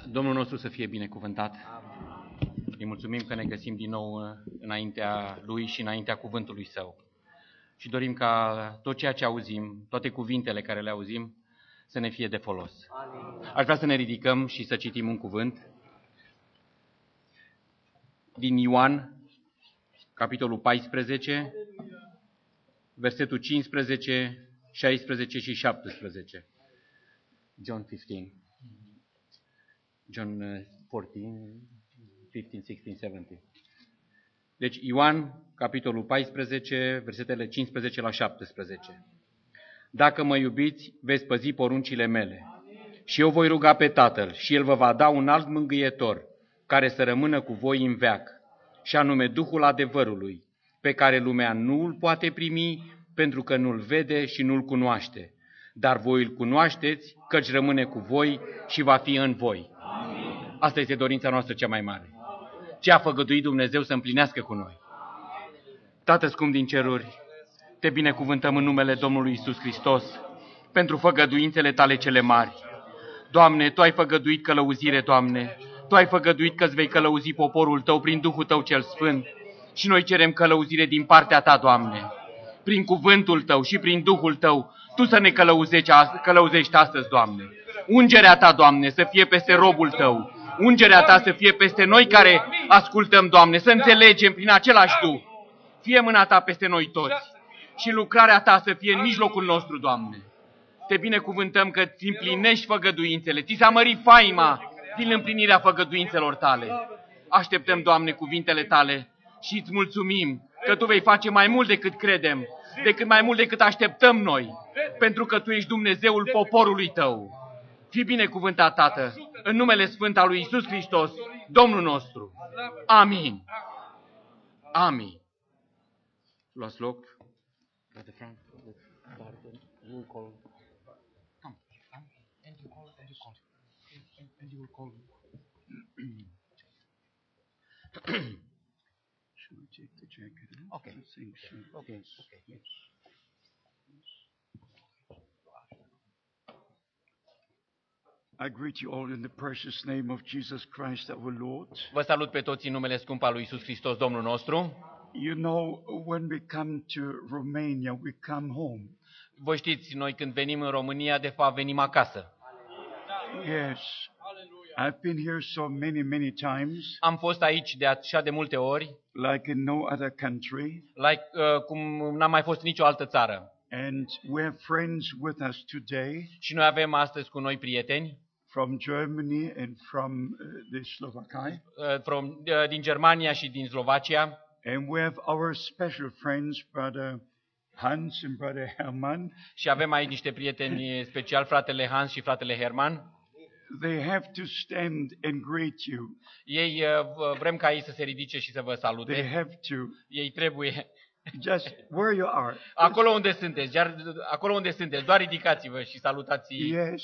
Domnul nostru să fie binecuvântat. Îi mulțumim că ne găsim din nou uh, înaintea Lui și înaintea cuvântului Său. Și dorim ca tot ceea ce auzim, toate cuvintele care le auzim, să ne fie de folos. Aș vrea să ne ridicăm și să citim un cuvânt din Ioan, capitolul 14, versetul 15, 16 și 17. John 15. John 14, 15, 16, 17. Deci Ioan, capitolul 14, versetele 15 la 17. Dacă mă iubiți, veți păzi poruncile mele. Și eu voi ruga pe Tatăl și El vă va da un alt mângâietor, care să rămână cu voi în veac, și anume Duhul adevărului, pe care lumea nu îl poate primi, pentru că nu-l vede și nu-l cunoaște. Dar voi îl cunoașteți, căci rămâne cu voi și va fi în voi. Asta este dorința noastră cea mai mare. Ce a făgăduit Dumnezeu să împlinească cu noi. Tată scump din ceruri, te binecuvântăm în numele Domnului Isus Hristos pentru făgăduințele tale cele mari. Doamne, Tu ai făgăduit călăuzire, Doamne, Tu ai făgăduit că îți vei călăuzi poporul Tău prin Duhul Tău cel Sfânt și noi cerem călăuzire din partea Ta, Doamne. Prin cuvântul Tău și prin Duhul Tău, Tu să ne călăuzești, călăuzești astăzi, Doamne. Ungerea Ta, Doamne, să fie peste robul Tău, Ungerea Ta să fie peste noi care ascultăm, Doamne, să înțelegem prin același Duh. Fie mâna Ta peste noi toți și lucrarea Ta să fie în mijlocul nostru, Doamne. Te binecuvântăm că ți împlinești făgăduințele, ți s-a mărit faima din împlinirea făgăduințelor Tale. Așteptăm, Doamne, cuvintele Tale și îți mulțumim că Tu vei face mai mult decât credem, decât mai mult decât așteptăm noi, pentru că Tu ești Dumnezeul poporului Tău. Fii binecuvântat, Tată, în numele Sfânt al lui Isus Hristos, Domnul nostru. Amin. Amin. Luați loc. Frate Frank, you call. Come, come, and you call, and you call. And you will call. Should we take the jacket? Okay. Sing, sing. Okay, Yes, okay. yes. I greet you all in the precious name of Jesus Christ our Lord. Vă salut pe toți în numele scump al lui Isus Hristos, Domnul nostru. You know, when we come to Romania, we come home. Voi știți, noi când venim în România, de fapt venim acasă. Yes. I've been here so many, many times, Am fost aici de așa de multe ori, like in no other country. like, uh, cum n-am mai fost în nicio altă țară. And we have friends with us today Și noi avem astăzi cu noi prieteni from Germany and from uh, the Slovakia. uh, from, uh, din Germania și din Slovacia And we have our special friends, Brother Hans and Brother Hermann. și avem aici niște prieteni special, fratele Hans și fratele Herman. They have to stand and greet you. Ei uh, v- vrem ca ei să se ridice și să vă They salute. have to. Ei trebuie. Just where you are. Acolo unde sunteți, iar acolo unde sunteți, doar ridicați-vă și salutați. Yes.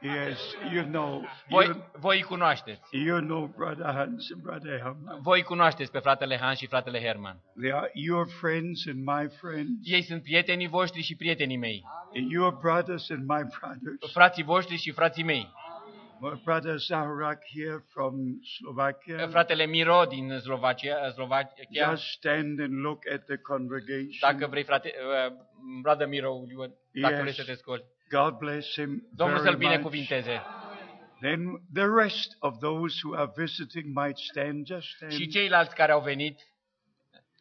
Yes, you know. Voi, You, voi îi cunoașteți. you know Brother Hans and Brother Hermann. Voi îi cunoașteți pe fratele Hans și fratele Herman. They are your friends and my friends. Ei sunt prietenii voștri și prietenii mei. And your brothers and my brothers. Frații voștri și frații mei. My brother Zaharak here from Slovakia. Fratele Miro din Slovacia, Slovacia. Just stand and look at the congregation. Dacă vrei, frate, uh, brother Miro, you- dacă Yes. vrei să te scoli. God bless him Domnul very să-l much. binecuvinteze. Then the rest of those who are visiting might stand. Just stand. Și ceilalți care au venit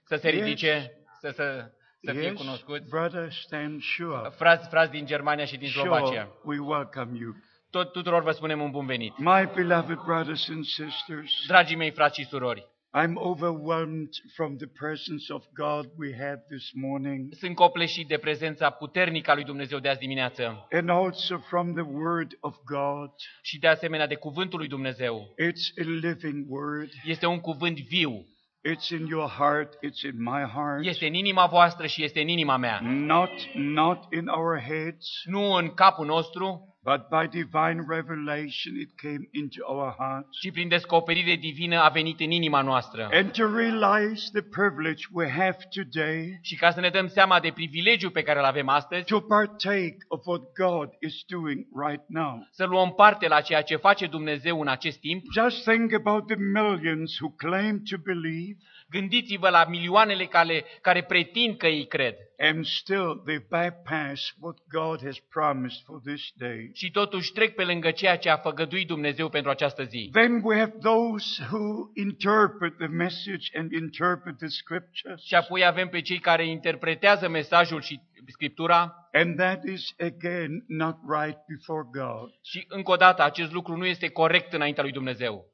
să se Yes. ridice, să, să, să fie yes, cunoscuți. brother, stand sure. Frați, frați din Germania și din Slovacia. Sure, we welcome you. Tot tuturor vă spunem un bun venit. My beloved brothers and sisters, Dragii mei frați și surori, I'm overwhelmed from the presence of God we had this morning sunt copleșit de prezența puternică a lui Dumnezeu de azi dimineață and also from the Word of God. și de asemenea de cuvântul lui Dumnezeu. It's a living Word. Este un cuvânt viu, It's in your heart. It's in my heart. este în inima voastră și este în inima mea. Not, not in our heads, Nu în capul nostru, but by divine revelation it came into our hearts. ci prin descoperire divină a venit în inima noastră. And to realize the privilege we have today Și ca să ne dăm seama de privilegiul pe care îl avem astăzi, to partake of what God is doing right now. să luăm parte la ceea ce face Dumnezeu în acest timp, Just think about the millions who claim to believe gândiți-vă la milioanele care, care pretind că ei cred and still they bypass what God has promised for this day. și totuși trec pe lângă ceea ce a făgăduit Dumnezeu pentru această zi. Then we have those who interpret the message and interpret the scriptures. Și apoi avem pe cei care interpretează mesajul și Scriptura And that is again not right before God. și încă o dată acest lucru nu este corect înaintea lui Dumnezeu.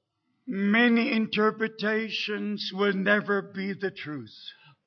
Many interpretations will never be the truth.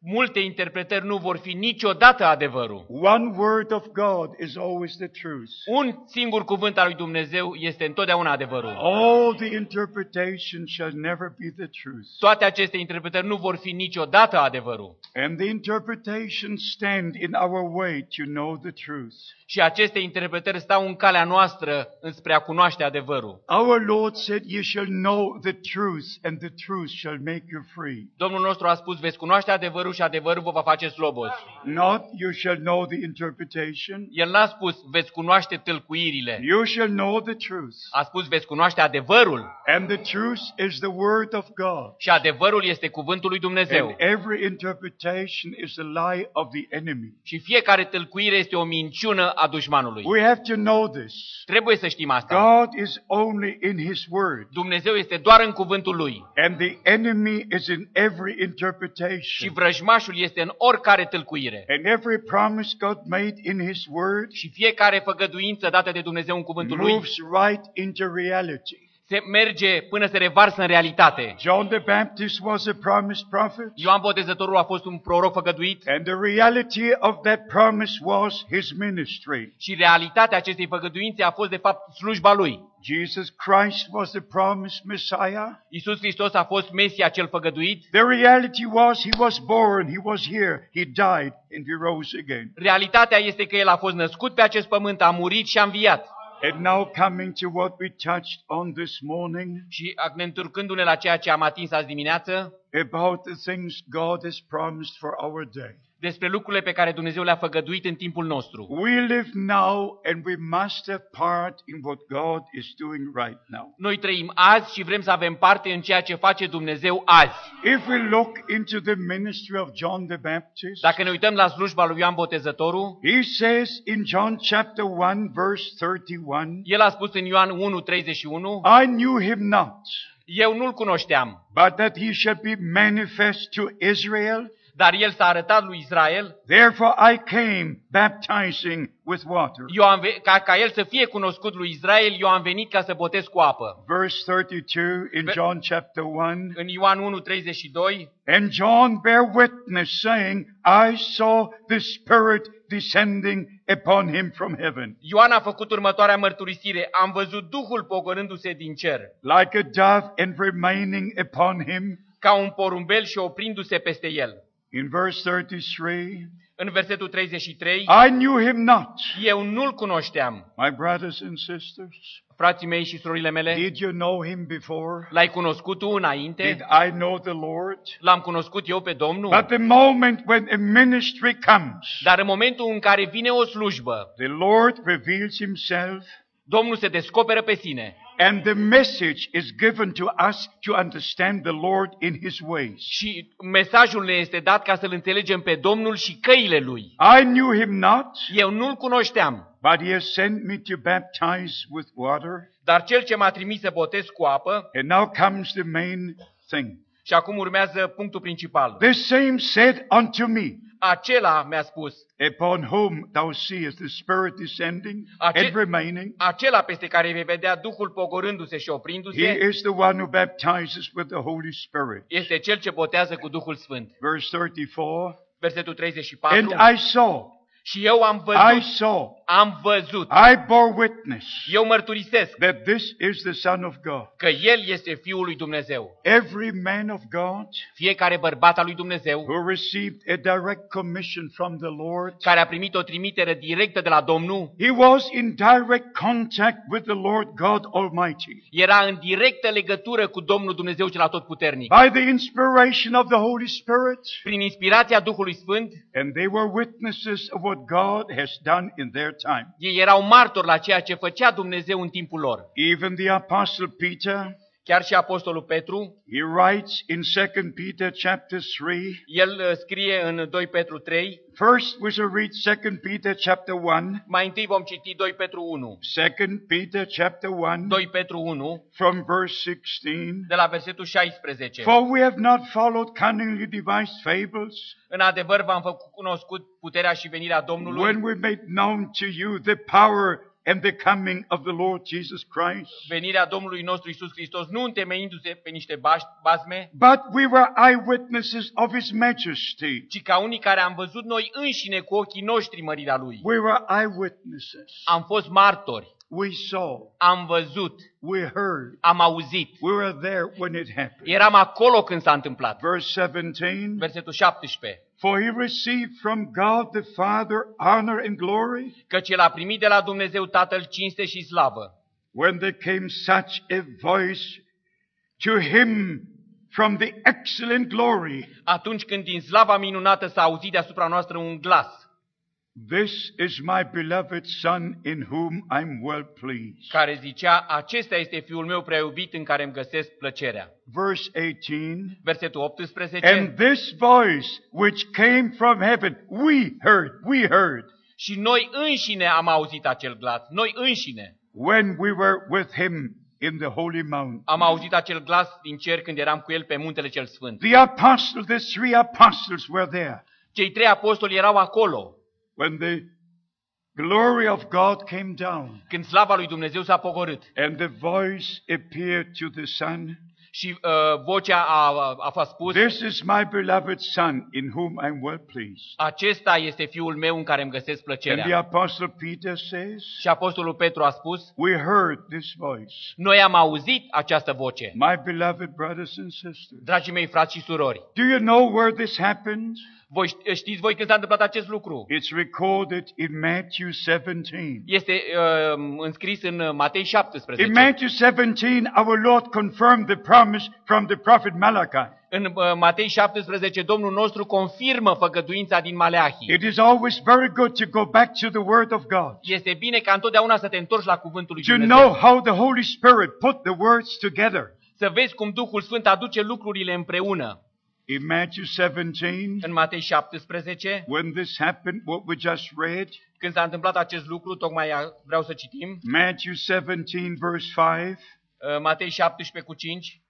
Multe interpretări nu vor fi niciodată adevărul. One word of God is always the truth. Un singur cuvânt al lui Dumnezeu este întotdeauna adevărul. All the interpretations shall never be the truth. Toate aceste interpretări nu vor fi niciodată adevărul. And the interpretations stand in our way to know the truth. Și aceste interpretări stau în calea noastră înspre a cunoaște adevărul. Our Lord said, You shall know the truth, and the truth shall make you free. Domnul nostru a spus, veți cunoaște adevărul și adevărul vă va face slobozi. Not you shall know the interpretation. El n-a spus, veți cunoaște tâlcuirile. You shall know the truth. A spus, veți cunoaște adevărul. And the truth is the word of God. Și adevărul este cuvântul lui And Dumnezeu. every interpretation is a lie of the enemy. Și fiecare tâlcuire este o minciună a dușmanului. We have to know this. Trebuie să știm asta. God is only in His Word, Dumnezeu este doar în cuvântul lui. and the enemy is in every Și interpretation. Vrăjmașul este în oricare tâlcuire. And every promise God made in His Word Și fiecare făgăduință dată de Dumnezeu în cuvântul lui moves right into reality. Se merge până se revarsă în realitate. John the Baptist was a promised prophet, Ioan Botezătorul a fost un proroc făgăduit and the reality of that promise was His ministry. și realitatea acestei făgăduințe a fost de fapt slujba lui. Jesus Christ was the promised Messiah. Iisus Hristos a fost Mesia cel făgăduit. The reality was He was born, He was here, He died, and He rose again. Realitatea este că El a fost născut pe acest pământ, a murit și a înviat. And now coming to what we touched on this morning Și ne întorcându-ne la ceea ce am atins azi dimineață, about the things God has promised for our day. Despre lucrurile pe care Dumnezeu le-a făgăduit în timpul nostru. We live now and we must have part in what God is doing right now. Noi trăim azi și vrem să avem parte în ceea ce face Dumnezeu azi. If we look into the ministry of John the Baptist, Dacă ne uităm la slujba lui Ioan Botezătorul, he says in John chapter 1 verse 31, el a spus în Ioan 1:31, I knew him not, eu nu-l cunoșteam, but that he shall be manifest to Israel. Dar el s-a arătat lui Israel, Therefore I came baptizing with water. eu am ve- ca, ca el să fie cunoscut lui Israel, eu am venit ca să botez cu apă. Verse 32 in Ve- John chapter 1. În Ioan 1:32, And John bear witness, saying, I saw the Spirit descending upon him from heaven, Ioan a făcut următoarea mărturisire, am văzut Duhul pogorându-se din cer, like a dove and remaining upon him. ca un porumbel și oprindu-se peste el. In verse 33, În versetul 33, Și knew him not. eu nu-l cunoșteam. My brothers and sisters, Frații mei și surorile mele, did you know him before? l-ai cunoscut tu Did înainte? I know the Lord? L-am cunoscut eu pe Domnul? But the moment when a ministry comes, Dar în momentul în care vine o slujbă, the Lord reveals himself Domnul se descoperă pe sine and the message is given to us to understand the Lord in his ways. și mesajul ne este dat ca să-L înțelegem pe Domnul și căile Lui. I knew him not, Eu nu-L cunoșteam, but he has sent me to baptize with water. dar Cel ce m-a trimis să botez cu apă, And now comes the main thing. și acum urmează punctul principal. The same said unto me, Acela mi-a spus, upon whom thou seest the Spirit descending Ace- and remaining. acela peste care vei vedea Duhul pogorându-se și He oprindu-se, is the one who baptizes with the Holy Spirit. este Cel ce botează cu Duhul Sfânt. Verse 34. Versetul And 34. I saw Și eu am I văzut, saw, am văzut, I bore witness eu mărturisesc that this is the Son of God. că El este Fiul lui Dumnezeu. Every man of God Fiecare bărbat al lui Dumnezeu who received a direct commission from the Lord, care a primit o trimitere directă de la Domnul, he was in direct contact with the Lord God Almighty. era în directă legătură cu Domnul Dumnezeu cel Atotputernic. By the inspiration of the Holy Spirit, Prin inspirația Duhului Sfânt, and they were witnesses of what God has done in their time. ei erau martori la ceea ce făcea Dumnezeu în timpul lor. Even the Apostle Peter, Chiar și Apostolul Petru, he writes in 2 Peter chapter 3, el uh, scrie în 2 Petru 3, First we shall read 2 Peter chapter 1, mai întâi vom citi 2 Petru 1. 2 Peter chapter 1, 2 Petru 1, from verse 16. de la versetul 16. For we have not followed cunningly devised fables, În adevăr v-am făcut cunoscut puterea și venirea Domnului. When we made known to you the power and the coming of the Lord Jesus Christ. venirea Domnului nostru Isus Hristos, nu întemeindu-se pe niște baș- bazme, But we were eyewitnesses of his majesty. ci ca unii care am văzut noi înșine cu ochii noștri mărirea Lui. We were eyewitnesses. Am fost martori, We saw, am văzut, we heard, am auzit. we were there when it happened. Eram acolo când s-a întâmplat. Verse 17 Versetul 17. For he received from God the Father honor and glory Căci el a primit de la Dumnezeu Tatăl cinste și slavă. when there came such a voice to him from the excellent glory. Atunci când din slava minunată s-a auzit deasupra noastră un glas, This is my beloved Son in whom I'm well pleased. care zicea, acesta este Fiul meu prea iubit în care îmi găsesc plăcerea. Verse 18 Versetul 18. And this voice which came from heaven, we heard, we heard, Și noi înșine am auzit acel glas. Noi înșine when we were with him in the holy mount. am auzit acel glas din cer când eram cu el pe muntele cel sfânt. The apostles, the three apostles were there. Cei trei apostoli erau acolo When the glory of God came down când slava lui Dumnezeu s-a pogorât and the voice appeared to the Son, și uh, vocea a, a fost spus, This is my beloved Son in whom I'm well pleased. acesta este Fiul meu în care îmi găsesc And the plăcerea. apostle Peter says, Și apostolul Petru a spus, We heard this voice. noi am auzit această voce. My beloved brothers and sisters. Dragii mei frați și surori, Do you know where this happened? Voi ști- știți voi când s-a întâmplat acest lucru? It's recorded in Matthew 17. Este uh, înscris în Matei 17. In Matthew 17, our Lord confirmed the promise from the prophet Malachi. În uh, Matei 17, Domnul nostru confirmă făgăduința din Maleahi. It is always very good to go back to the Word of God. Este bine ca întotdeauna să te întorci la cuvântul lui To Dumnezeu. know how the Holy Spirit put the words together. Să vezi cum Duhul Sfânt aduce lucrurile împreună. In Matthew 17, În Matei 17, when this happened, what we just read, când s-a întâmplat acest lucru, tocmai a- vreau să citim, Matthew 17, verse 5, uh, Matei 17 cu 5,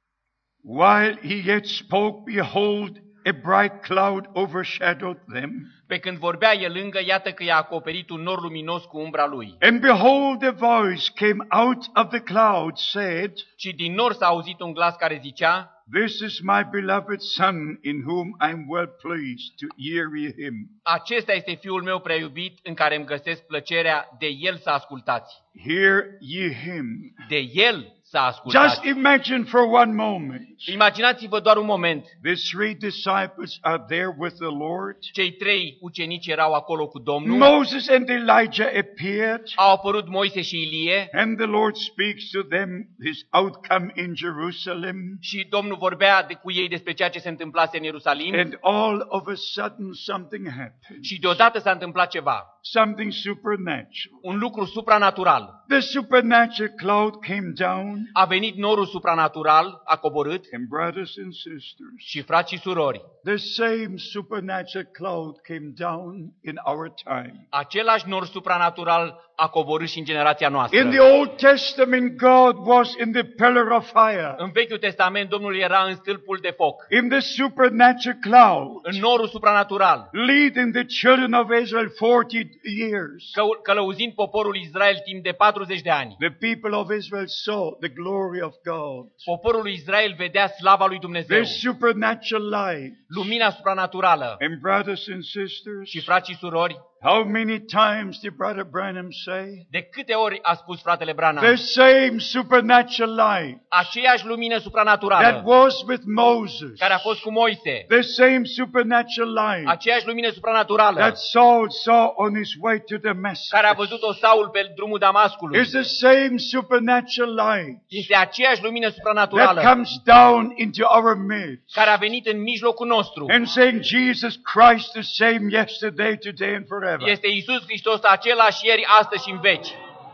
while he yet spoke, behold, a bright cloud overshadowed them. pe când vorbea el lângă, iată că i-a acoperit un nor luminos cu umbra lui. And behold, a voice came out of the cloud, said, Și din nor s-a auzit un glas care zicea, This is my beloved Son, in whom I am well pleased to hear ye him. acesta este fiul meu prea iubit în care îmi găsesc plăcerea, de el să ascultați. Hear ye him. De el să Just ascultați. imagine for one moment. Imaginați-vă doar un moment. The three disciples are there with the Lord. Cei trei ucenici erau acolo cu Domnul. Moses and Elijah appeared, Au apărut Moise și Ilie and the Lord speaks to them his outcome in Jerusalem. și Domnul vorbea de, cu ei despre ceea ce se întâmplase în Ierusalim And all of a sudden, something happened. și deodată s-a întâmplat ceva. Something supernatural. Un lucru supranatural. The supernatural cloud came down, A venit norul supranatural, a coborât and brothers and sisters, și frați și surori. the same supernatural cloud came down in our time. Același nor supranatural a coborât și în generația noastră. In the Old Testament, God was in the pillar of fire. În Vechiul Testament, Domnul era în stâlpul de foc, In the supernatural cloud, în norul supranatural, leading the children of Israel 40 years. că- călăuzind poporul Israel timp de 40 de ani. The people of Israel saw the glory of God. Poporul lui Israel vedea slava lui Dumnezeu, Their supernatural light. lumina supranaturală. And brothers and Și sisters, frați și surori, How many times did Brother Branham say? De câte ori a spus fratele Branham? The same supernatural light Aceeași lumină that supranaturală was with Moses, care a fost cu Moise, the same supernatural light aceeași lumină supranaturală that Saul saw on his way to Damascus care a văzut-o Saul pe drumul Damascului. is the same supernatural light Este aceeași lumină that supranaturală comes down into our midst care a venit în mijlocul nostru. and saying, Jesus Christ the same yesterday, today, and forever. Este Isus Hristos același ieri, astăzi și în veci.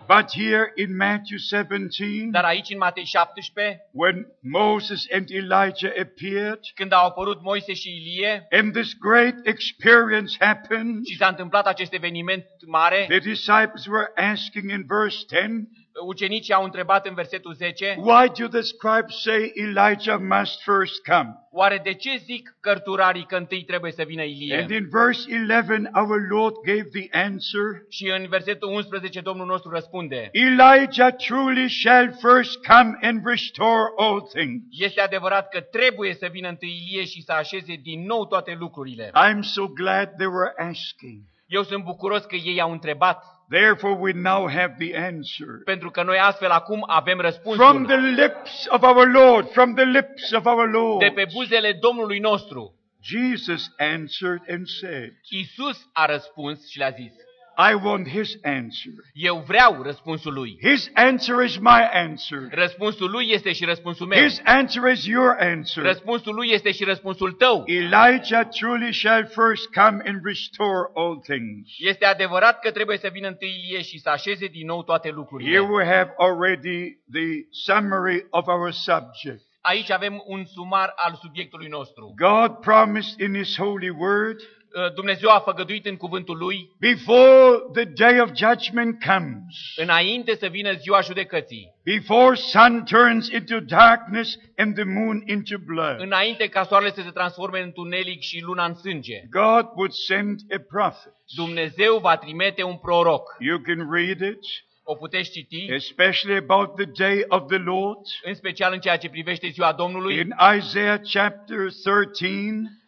But here in Matthew 17, Dar aici, în Matei 17, when Moses and Elijah appeared, când au apărut Moise și Ilie and this great experience happened, și s-a întâmplat acest eveniment mare, the disciples were asking in verse 10, ucenicii au întrebat în versetul 10, Why do the scribes say Elijah must first come? oare de ce zic cărturarii că întâi trebuie să vină And Ilie? in verse 11, our Lord gave the answer Și în versetul 11 Domnul nostru răspunde, Elijah truly shall first come and restore all things. este adevărat că trebuie să vină întâi Ilie și să așeze din nou toate lucrurile. I'm so glad they were asking. Eu sunt bucuros că ei au întrebat, Therefore, we now have the answer. pentru că noi astfel acum avem From răspunsul the lips of our Lord, from the lips of our Lord. de pe buzele Domnului nostru. Jesus answered and said, Isus a răspuns și le-a zis, I want his answer. eu vreau răspunsul lui. His answer is my answer. Răspunsul lui este și răspunsul meu. His answer is your answer. Răspunsul lui este și răspunsul tău. Elijah truly shall first come and restore all things. Este adevărat că trebuie să vină întâi Ilie și să așeze din nou toate Here lucrurile. we have already the summary of our subject. Aici avem un sumar al subiectului nostru. God promised in his holy word, Uh, Dumnezeu a făgăduit în cuvântul lui, before the day of judgment comes, înainte să vină ziua judecății, before sun turns into darkness and the moon into blood, înainte ca soarele să se transforme în tunelic și luna în sânge, God would send a prophet. Dumnezeu va trimite un proroc. You can read it, O puteți citi, especially about the day of the Lord, în special în ceea ce privește ziua Domnului, in Isaiah chapter 13,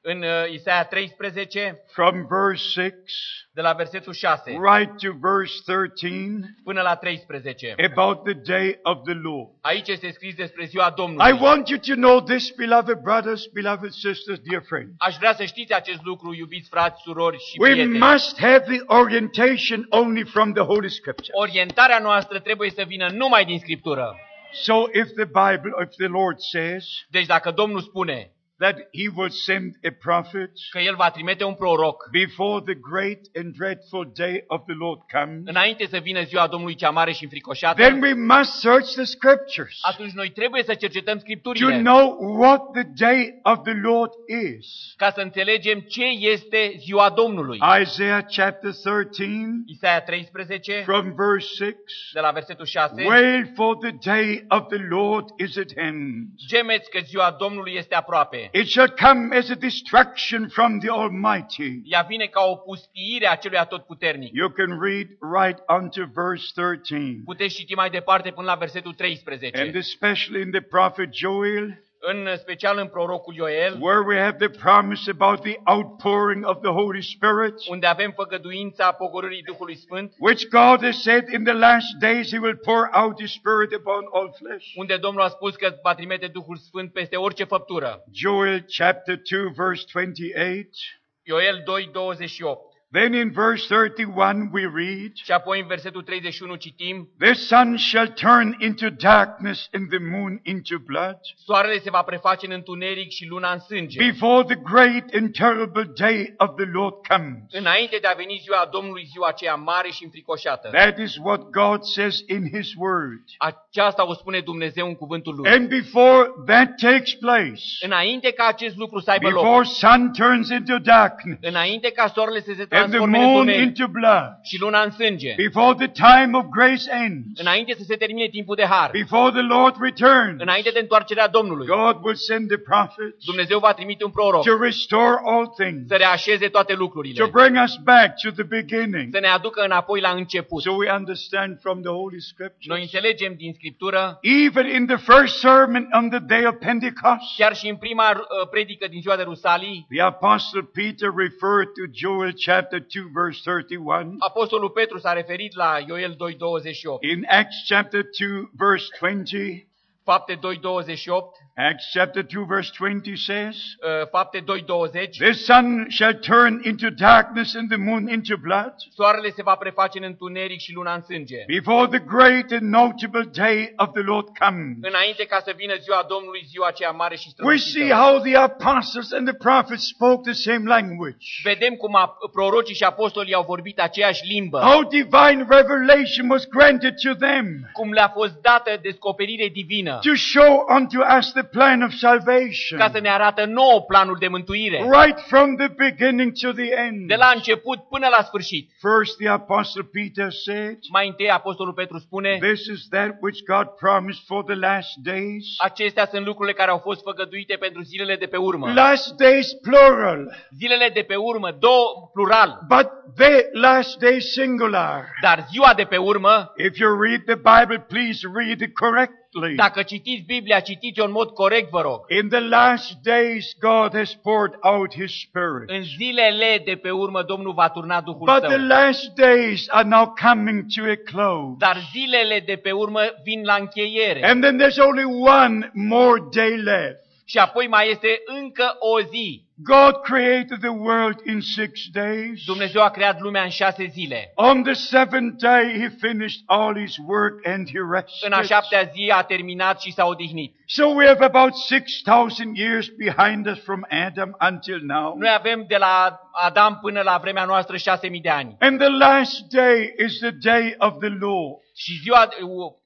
în uh, Isaia 13, from verse 6 de la versetul 6 right to verse 13, până la 13. about the day of the Lord. Aici este scris despre ziua I Domnului. want you to know this, beloved brothers, beloved sisters, dear friends. Aș vrea să știți acest lucru, iubiți frați, surori și We prieteni. must have the orientation only from the Holy Scripture. Orientarea noastră trebuie să vină numai din Scriptură. So if the Bible, if the Lord says Deci dacă Domnul spune that He will send a prophet că El va trimite un proroc before the great and dreadful day of the Lord comes, înainte să vină ziua Domnului cea mare și înfricoșată, then we must search the Scriptures atunci noi trebuie să cercetăm to Scripturile know what the day of the Lord is. ca să înțelegem ce este ziua Domnului. Isaiah chapter 13, Isaia 13, from verse 6. de la versetul 6. Wail for the day of the Lord is at hand. Gemeți că ziua Domnului este aproape. It shall come as a destruction from the Almighty. Ea vine ca o pustiire a celui atotputernic. You can read right unto verse 13. Puteți citi mai departe până la versetul 13. And especially in the prophet Joel, În special în prorocul Ioel, where we have the promise about the outpouring of the Holy Spirit, unde avem făgăduința pogorârii Duhului Sfânt, which God has said in the last days He will pour out His Spirit upon all flesh. unde Domnul a spus că va trimite Duhul Sfânt peste orice făptură. Joel chapter 2, verse 28. Ioel 2, 28. Then in verse 31 we read, Și apoi în versetul 31 citim, The sun shall turn into darkness and the moon into blood Soarele se va preface în întuneric și luna în sânge. before the great and terrible day of the Lord comes. Înainte de a veni ziua Domnului, ziua aceea mare și înfricoșată. That is what God says in His Word. Aceasta o spune Dumnezeu în cuvântul Lui. And before that takes place, Înainte ca acest lucru să aibă loc, before sun turns into darkness înainte ca soarele să se and the transforme în moon întuneric into blood, și luna în sânge, before the time of grace ends, înainte să se termine timpul de har, before the Lord returns, înainte de întoarcerea Domnului, God will send the prophets Dumnezeu va trimite un proroc. to restore all things, să reașeze toate to lucrurile, bring us back to the beginning. să ne aducă înapoi la început. So we understand from the Holy Noi Scriptures. înțelegem din Scriptură, Even in the first sermon on the day of Pentecost, chiar și în prima uh, predică din ziua de Rusalii, the Apostle Peter referred to Joel chapter chapter 2 verse 31. Apostolul Petru s-a referit la Ioel 2:28. In Acts chapter 2 verse 20, Fapte 2:28, Acts chapter 2 verse 20 says, uh, Fapte 2:20, The sun shall turn into darkness and the moon into blood soarele se va preface în întuneric și luna în sânge. before the great and notable day of the Lord comes. Înainte ca să vină ziua Domnului, ziua aceea mare și We see strălucită. how the apostles and the prophets spoke the same language. Vedem cum a- prorocii și apostolii au vorbit aceeași limbă, How divine revelation was granted to them cum le-a fost dată descoperire divină, to show unto us the plan of salvation. ca să ne arată nouă planul de mântuire, Right from the beginning to the end. de la început până la sfârșit. First, the apostle Peter said, Mai întâi Apostolul Petru spune, This is that which God promised for the last days. acestea sunt lucrurile care au fost făgăduite pentru zilele de pe urmă. Last days, plural, Zilele de pe urmă, două plural, but the last day, singular. dar ziua de pe urmă, If you read the Bible, please read it correctly. Dacă citiți Biblia, citiți-o în mod corect, vă rog. In the last days, God has poured out His Spirit. În zilele de pe urmă, Domnul va turna Duhul But the Său. last days are now coming to a close. Dar zilele de pe urmă vin la încheiere. And then there's only one more day left. Și apoi mai este încă o zi. God created the world in six days. Dumnezeu a creat lumea în șase zile. On the seventh day, He finished all His work and He În a rested. șaptea zi a terminat și s-a odihnit. So we have about 6,000 years behind us from Adam until now. Noi avem de la Adam până la vremea noastră șase mii de ani. And the last day is the day of the Lord, Și ziua, ul-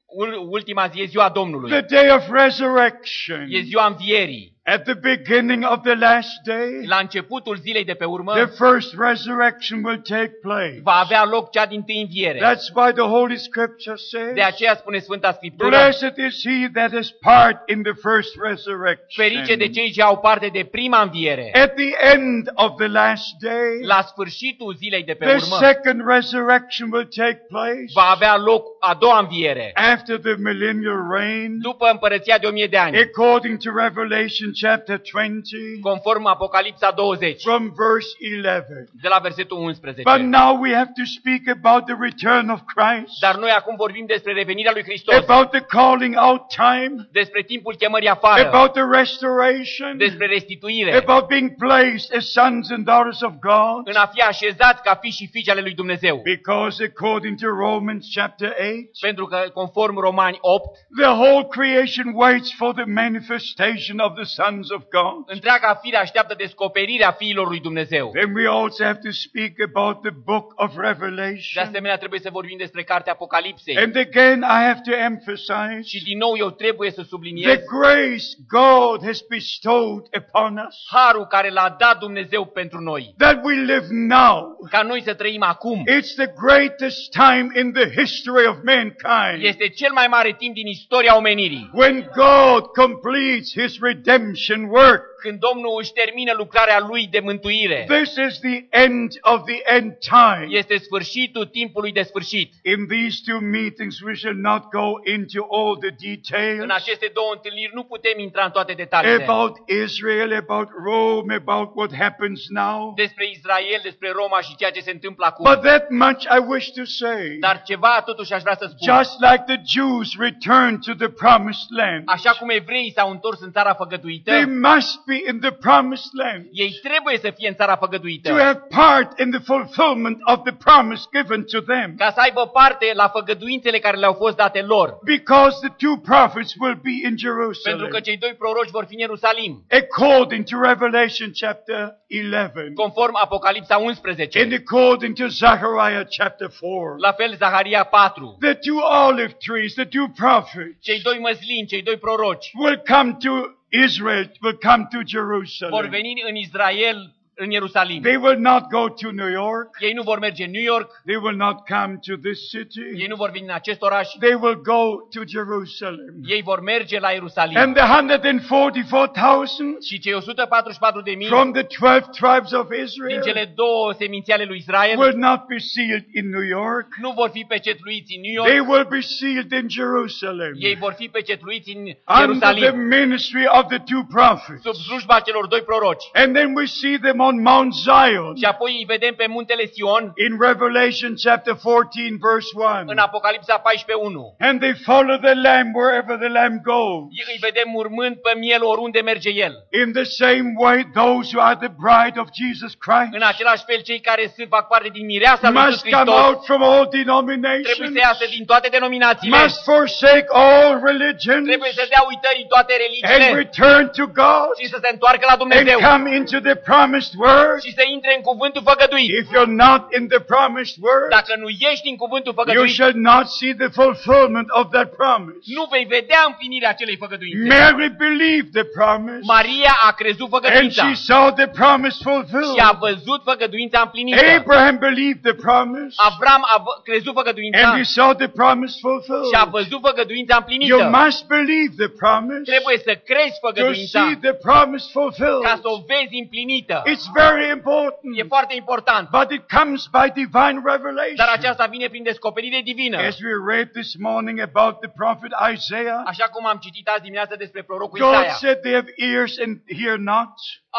ultima zi e ziua Domnului. the day of resurrection. E ziua învierii. At the beginning of the last day, La începutul zilei de pe urmă the first resurrection will take place. va avea loc cea din tâi înviere. That's why the Holy Scripture says, De aceea spune Sfânta Scriptură, Blessed is he that has part in the first ferice de resurrection. cei ce au parte de prima înviere. At the end of the last day, La sfârșitul zilei de pe the urmă second resurrection will take place va avea loc a doua înviere. after the millennial reign, După împărăția de o mie de ani, according to Revelation chapter 20, conform Apocalipsa 20, from verse 11. de la versetul 11. But now we have to speak about the return of Christ, Dar noi acum vorbim despre revenirea lui Hristos, about the calling out time, despre timpul chemării afară, about the restoration, despre restituire, about being placed as sons and daughters of God. în a fi așezați ca fi și fiice ale lui Dumnezeu. Because according to Romans chapter 8, Pentru că, conform Romani 8, the whole creation waits for the manifestation of the sons of God. întreaga fire așteaptă descoperirea fiilor lui Dumnezeu. Then we also have to speak about the book of De Revelation. asemenea, trebuie să vorbim despre cartea Apocalipsei. And again, I have to emphasize Și din nou eu trebuie să the subliniez grace God has bestowed upon us, harul care l-a dat Dumnezeu pentru noi. that we live now. Ca noi să trăim acum. It's the greatest time in the history of mankind Este cel mai mare timp din istoria omenirii. when God completes his redemption work. Când Domnul își termină lucrarea lui de mântuire. This is the end of the end time. Este sfârșitul timpului de sfârșit. In these two meetings, we shall not go into all the În details aceste două întâlniri nu putem intra în toate detaliile. about Israel, about Rome, about what happens now. Despre Israel, despre Roma și ceea ce se întâmplă acum. But that much I wish to say. Dar ceva totuși aș vrea să spun. Just like the Jews returned to the promised land, Așa cum evreii s-au întors în țara făgăduită, they must be in the promised land ei trebuie să fie în țara to făgăduită. have part in the fulfillment of the promise given to them. Ca să aibă parte la făgăduințele care le-au fost date lor. Because the two prophets will be in Pentru Jerusalem. că cei doi proroci vor fi în Ierusalim. According to Revelation chapter 11. Conform Apocalipsa 11. And according to Zechariah chapter 4. La fel Zaharia 4. The two olive trees, the two prophets, Cei doi măslini, cei doi proroci will come to Israel, will come to vor Jerusalem. veni în Israel, în Ierusalim. They will not go to New York. Ei nu vor merge în New York, They will not come to this ei city. nu vor veni în acest oraș, They will go to Jerusalem. ei vor merge la Ierusalim. And the 144,000 Și cei 144 de mii from the 12 tribes of din Israel cele două seminții ale lui Israel will not be sealed in New York. nu vor fi pecetluiți în New They York, will be sealed in Jerusalem. ei vor fi pecetluiți în Under the Ierusalim, ministry of the two prophets. sub slujba celor doi proroci. And then we see them on Mount Zion. și apoi îi vedem pe muntele Sion In Revelation chapter 14 verse 1. în Apocalipsa 14:1. And they follow the Lamb wherever the Lamb goes. Îi vedem urmând pe miel oriunde merge el. In the same way, those who are the bride of Jesus Christ În același fel, cei care sunt, fac parte din mireasa lui Iisus must come Hristos out from all trebuie denominations, să iasă din toate denominațiile, must forsake all religions, trebuie să dea uitării toate and religiile return to God, și să se întoarcă la and Dumnezeu come into the promised word. și să intre în cuvântul făgăduit. If you're not in the promised word, Dacă nu ești în cuvântul you făgăduit, shall not see the fulfillment of that promise. nu vei vedea împlinirea acelei făgăduințe. Mary believed the promise, Maria a crezut and făgăduința she saw the promise și fulfilled. a văzut făgăduința împlinită. Abraham believed the promise, Avram a vă- crezut făgăduința and he saw the promise și a fulfilled. văzut făgăduința You împlinită. must believe the promise Trebuie să crezi to făgăduința see the promise fulfilled. ca să o vezi împlinită. It's very important, E foarte important. but it comes by divine Dar revelation. aceasta vine prin descoperire divină. As we read this morning about the prophet Isaiah, Așa cum am citit azi dimineață despre prorocul God Isaia. said they have ears and hear not,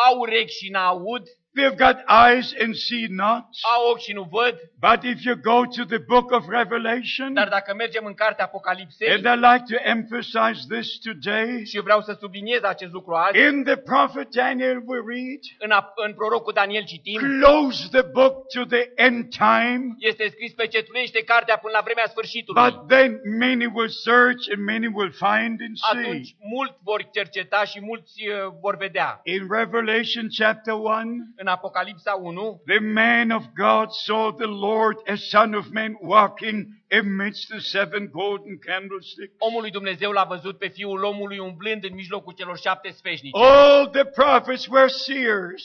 Au urechi și n-aud, they've got eyes and see not. au ochi și nu văd, But if you go to the book of Revelation, dar dacă mergem în cartea Apocalipsei, and I like to emphasize this today, și vreau să subliniez acest lucru azi, in the prophet Daniel we read, în, a- în prorocul Daniel citim, close the book to the end time, este scris pecetuiește cartea până la vremea sfârșitului. but then many will search and many will find and see. Atunci mulți vor cerceta și mulți uh, vor vedea. In Revelation chapter 1, În Apocalipsa 1, the man of God saw the Lord as Son of Man walking amidst the seven golden candlesticks. omul lui Dumnezeu l-a văzut pe Fiul omului umblând în mijlocul celor șapte sfeșnici. All the prophets were seers.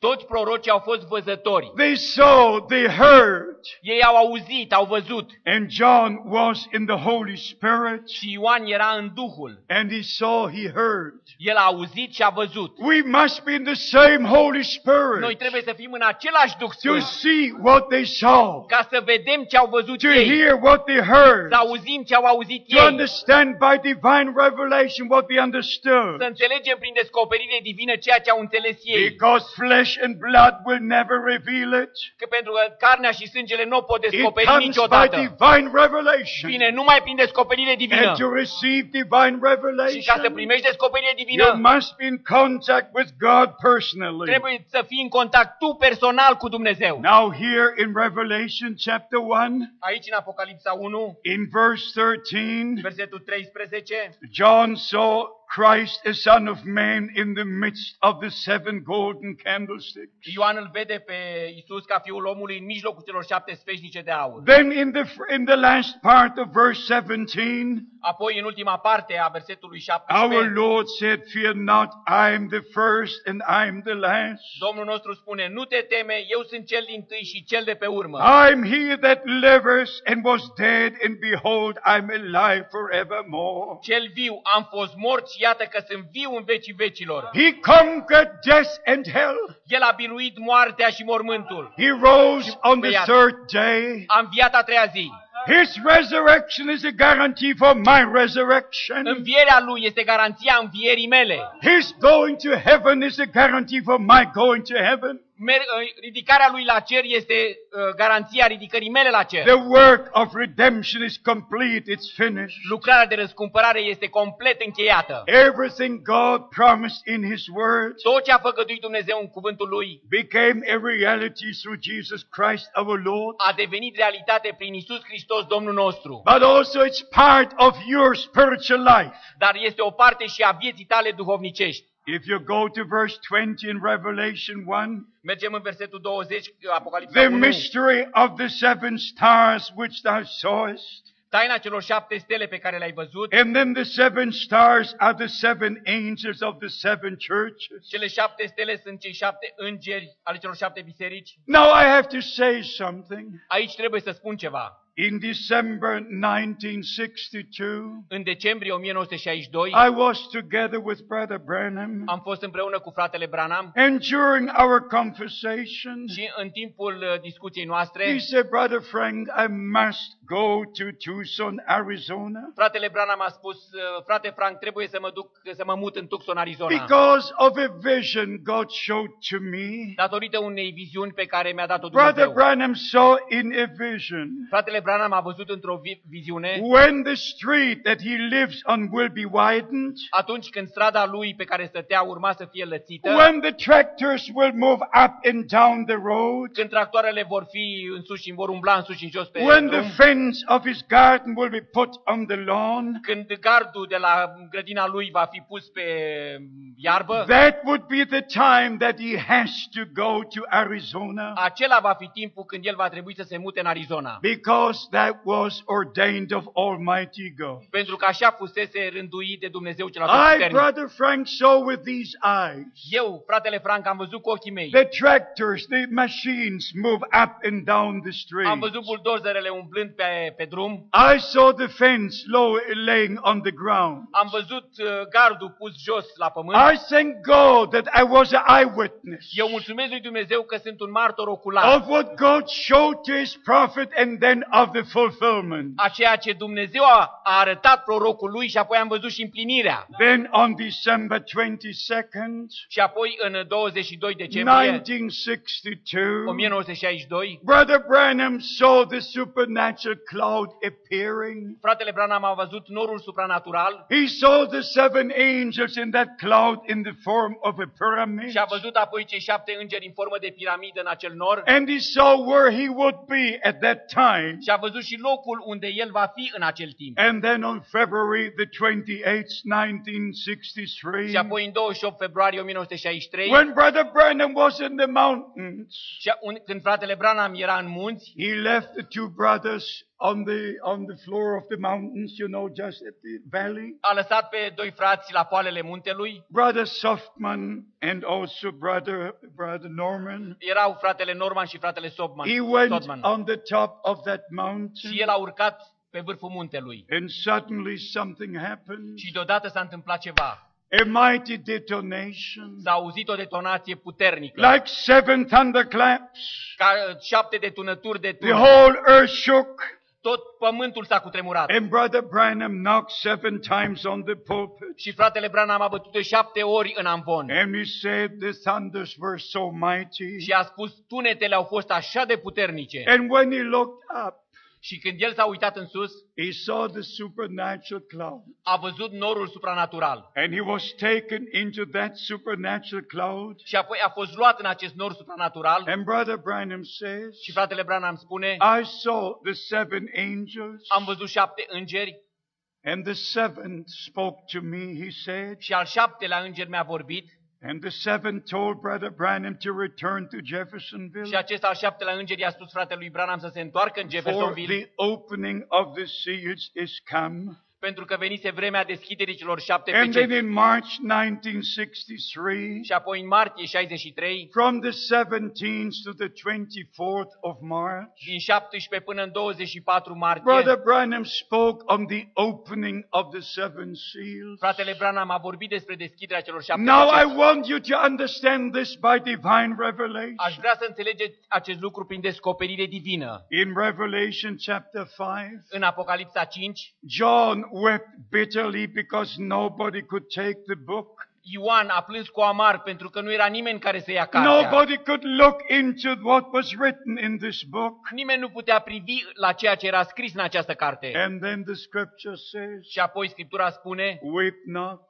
Toți prorocii au fost văzători. They saw, they heard, Ei au auzit, au văzut. and John was in the Holy Spirit, Și Ioan era în Duhul. and he saw, he heard. El a auzit și a văzut. We must be in the same Holy Noi Spirit trebuie să fim în același Duh to Sfânt see what they saw, ca să vedem ce au văzut to ei, hear what they heard, să auzim ce au auzit to ei, understand by divine revelation what they să understood. înțelegem prin descoperire divină ceea ce au înțeles ei. Because flesh and blood will never reveal it. Că pentru că carnea și sângele nu o pot It descoperi comes by niciodată. divine revelation. Vine numai prin descoperire divină. And to receive divine Și ca să revelation, primești descoperire you divină, must be in contact with God personally. trebuie să fii în contact tu personal cu Dumnezeu. Now here in Revelation chapter 1, Aici în Apocalipsa 1, in verse 13, versetul 13, John saw Christ, a son of man, in the midst of the seven golden candlesticks. Ioan îl vede pe Isus ca fiul omului în mijlocul celor șapte sfeșnice de aur. Then in the, in the last part of verse 17, Apoi, în ultima parte a versetului our 17, Lord said, Fear not, I am the first and I am the last. Domnul nostru spune, nu te teme, eu sunt cel din tâi și cel de pe urmă. I am he that liveth and was dead, and behold, I am alive forevermore. Cel viu, am fost mort și iată că sunt viu în vecii vecilor. He conquered death and hell. El a biruit moartea și mormântul. He rose on the Băiat. third day. A înviat a treia zi. His resurrection is a guarantee for my resurrection. Învierea lui este garanția învierii mele. His going to heaven is a guarantee for my going to heaven. Mer- uh, ridicarea lui la cer este uh, garanția ridicării mele la cer. The work of redemption is complete, it's finished. Lucrarea de răscumpărare este complet încheiată. Everything God promised in His Word Tot ce a făgăduit Dumnezeu în cuvântul lui became a reality through Jesus Christ our Lord. a devenit realitate prin Isus Hristos Domnul nostru. But also it's part of your spiritual life. Dar este o parte și a vieții tale duhovnicești. If you go to verse 20 in Revelation 1, Mergem în versetul 20, Apocalipsa the 1. mystery of the seven stars which thou sawest, Taina celor șapte stele pe care le-ai văzut, and then the seven stars are the seven angels of the seven churches. cele șapte stele sunt cei șapte îngeri ale celor șapte biserici. Now I have to say something. Aici trebuie să spun ceva. In December 1962, În decembrie 1962 Și was together with Brother Branham, am fost împreună cu fratele Branham and during our conversation, și în timpul uh, discuției noastre, he said, Brother Frank, I must go to Tucson, Arizona, fratele Branham a spus, uh, frate Frank, trebuie să mă duc, să mă mut în Tucson, Arizona. because of a vision God showed to me. Datorită unei viziuni pe care mi-a dat-o Brother Dumnezeu. Branham saw in a vision Fratele Branham a văzut într-o vi- viziune when the street that he lives on will be widened, atunci când strada lui pe care stătea urma să fie lățită, when the tractors will move up and down the road, când tractoarele vor fi în sus și vor umbla în sus și în jos pe when the drum, fence of his garden will be put on the lawn, când gardul de la grădina lui va fi pus pe iarbă, that would be the time that he has to go to Arizona acela va fi timpul când el va trebui să se mute în Arizona. because that was ordained of Almighty God. Pentru că așa fusese rânduit de Dumnezeu cel I, atotputernic. Brother Frank, saw with these eyes Eu, fratele Frank, am văzut cu ochii mei. the tractors, the machines move up and down the street. Am văzut buldozerele umblând pe, pe drum. I saw the fence low, laying on the ground. Am văzut uh, gardul pus jos la pământ. I thank God that I was an eyewitness Eu mulțumesc lui Dumnezeu că sunt un martor ocular of what God showed to his prophet and then of the fulfillment. a ceea ce Dumnezeu a, a arătat prorocul lui și apoi am văzut și împlinirea. Then on December 22nd, Și apoi în 22 decembrie 1962, 1962, Brother Branham saw the supernatural cloud appearing. fratele Branham a văzut norul supranatural He saw the seven angels in that cloud in the form of a pyramid. și a văzut apoi cei șapte îngeri în formă de piramidă în acel nor And he saw where he would be at that time. Și a văzut și locul unde el va fi în acel timp. And then on February the 28th, 1963, Și apoi în 28 februarie 1963, when Brother Branham was in the mountains, și un- când fratele Branham era în munți, he left the two brothers on the, on the floor of the mountains, you know, just at the valley. a lăsat pe doi frați la poalele muntelui. Brother Softman and also Brother, Brother Norman. Erau fratele Norman și fratele Sobman, He went Sodman. on the top of that mountain. Și el a urcat pe vârful muntelui. And suddenly something happened. Și deodată s-a întâmplat ceva. A mighty detonation. S-a auzit o detonație puternică. Like seven thunderclaps. Ca uh, șapte detunături de The tună. whole earth shook. Tot pământul s-a cutremurat. And Brother Branham knocked seven times on the pulpit. Și fratele Branham a bătut de șapte ori în amvon. And he said the thunders were so mighty. Și a spus, tunetele au fost așa de puternice. And when he looked up, Și când el s-a uitat în sus, he saw the supernatural cloud. a văzut norul supranatural. And he was taken into that supernatural cloud. Și apoi a fost luat în acest nor supranatural. And Brother Branham says, Și fratele Branham spune, I saw the seven angels, am văzut șapte îngeri and the seventh spoke to me, he said. și al șaptelea înger mi-a vorbit And the seven told Brother Branham to return to și Jeffersonville acest al șaptelea înger i-a spus fratelui Branham să se întoarcă în for Jeffersonville the opening of the seals is come. Pentru că venise vremea deschiderii celor șapte And then peceti. in March 1963, Și apoi în martie 63, from the 17th to the 24th of March, din 17 până în 24 martie, Brother Branham spoke on the opening of the seven seals. fratele Branham a vorbit despre deschiderea celor șapte Now I peceti. want you to understand this by divine Aș revelation. vrea să înțelegeți acest lucru prin descoperire divină. In Revelation chapter 5, În Apocalipsa 5, John wept bitterly because nobody could take the book. Ioan a plâns cu amar pentru că nu era nimeni care să ia cartea. Nobody could look into what was written in this book. Nimeni nu putea privi la ceea ce era scris în această carte. And then the scripture says, Și apoi Scriptura spune, Weep not.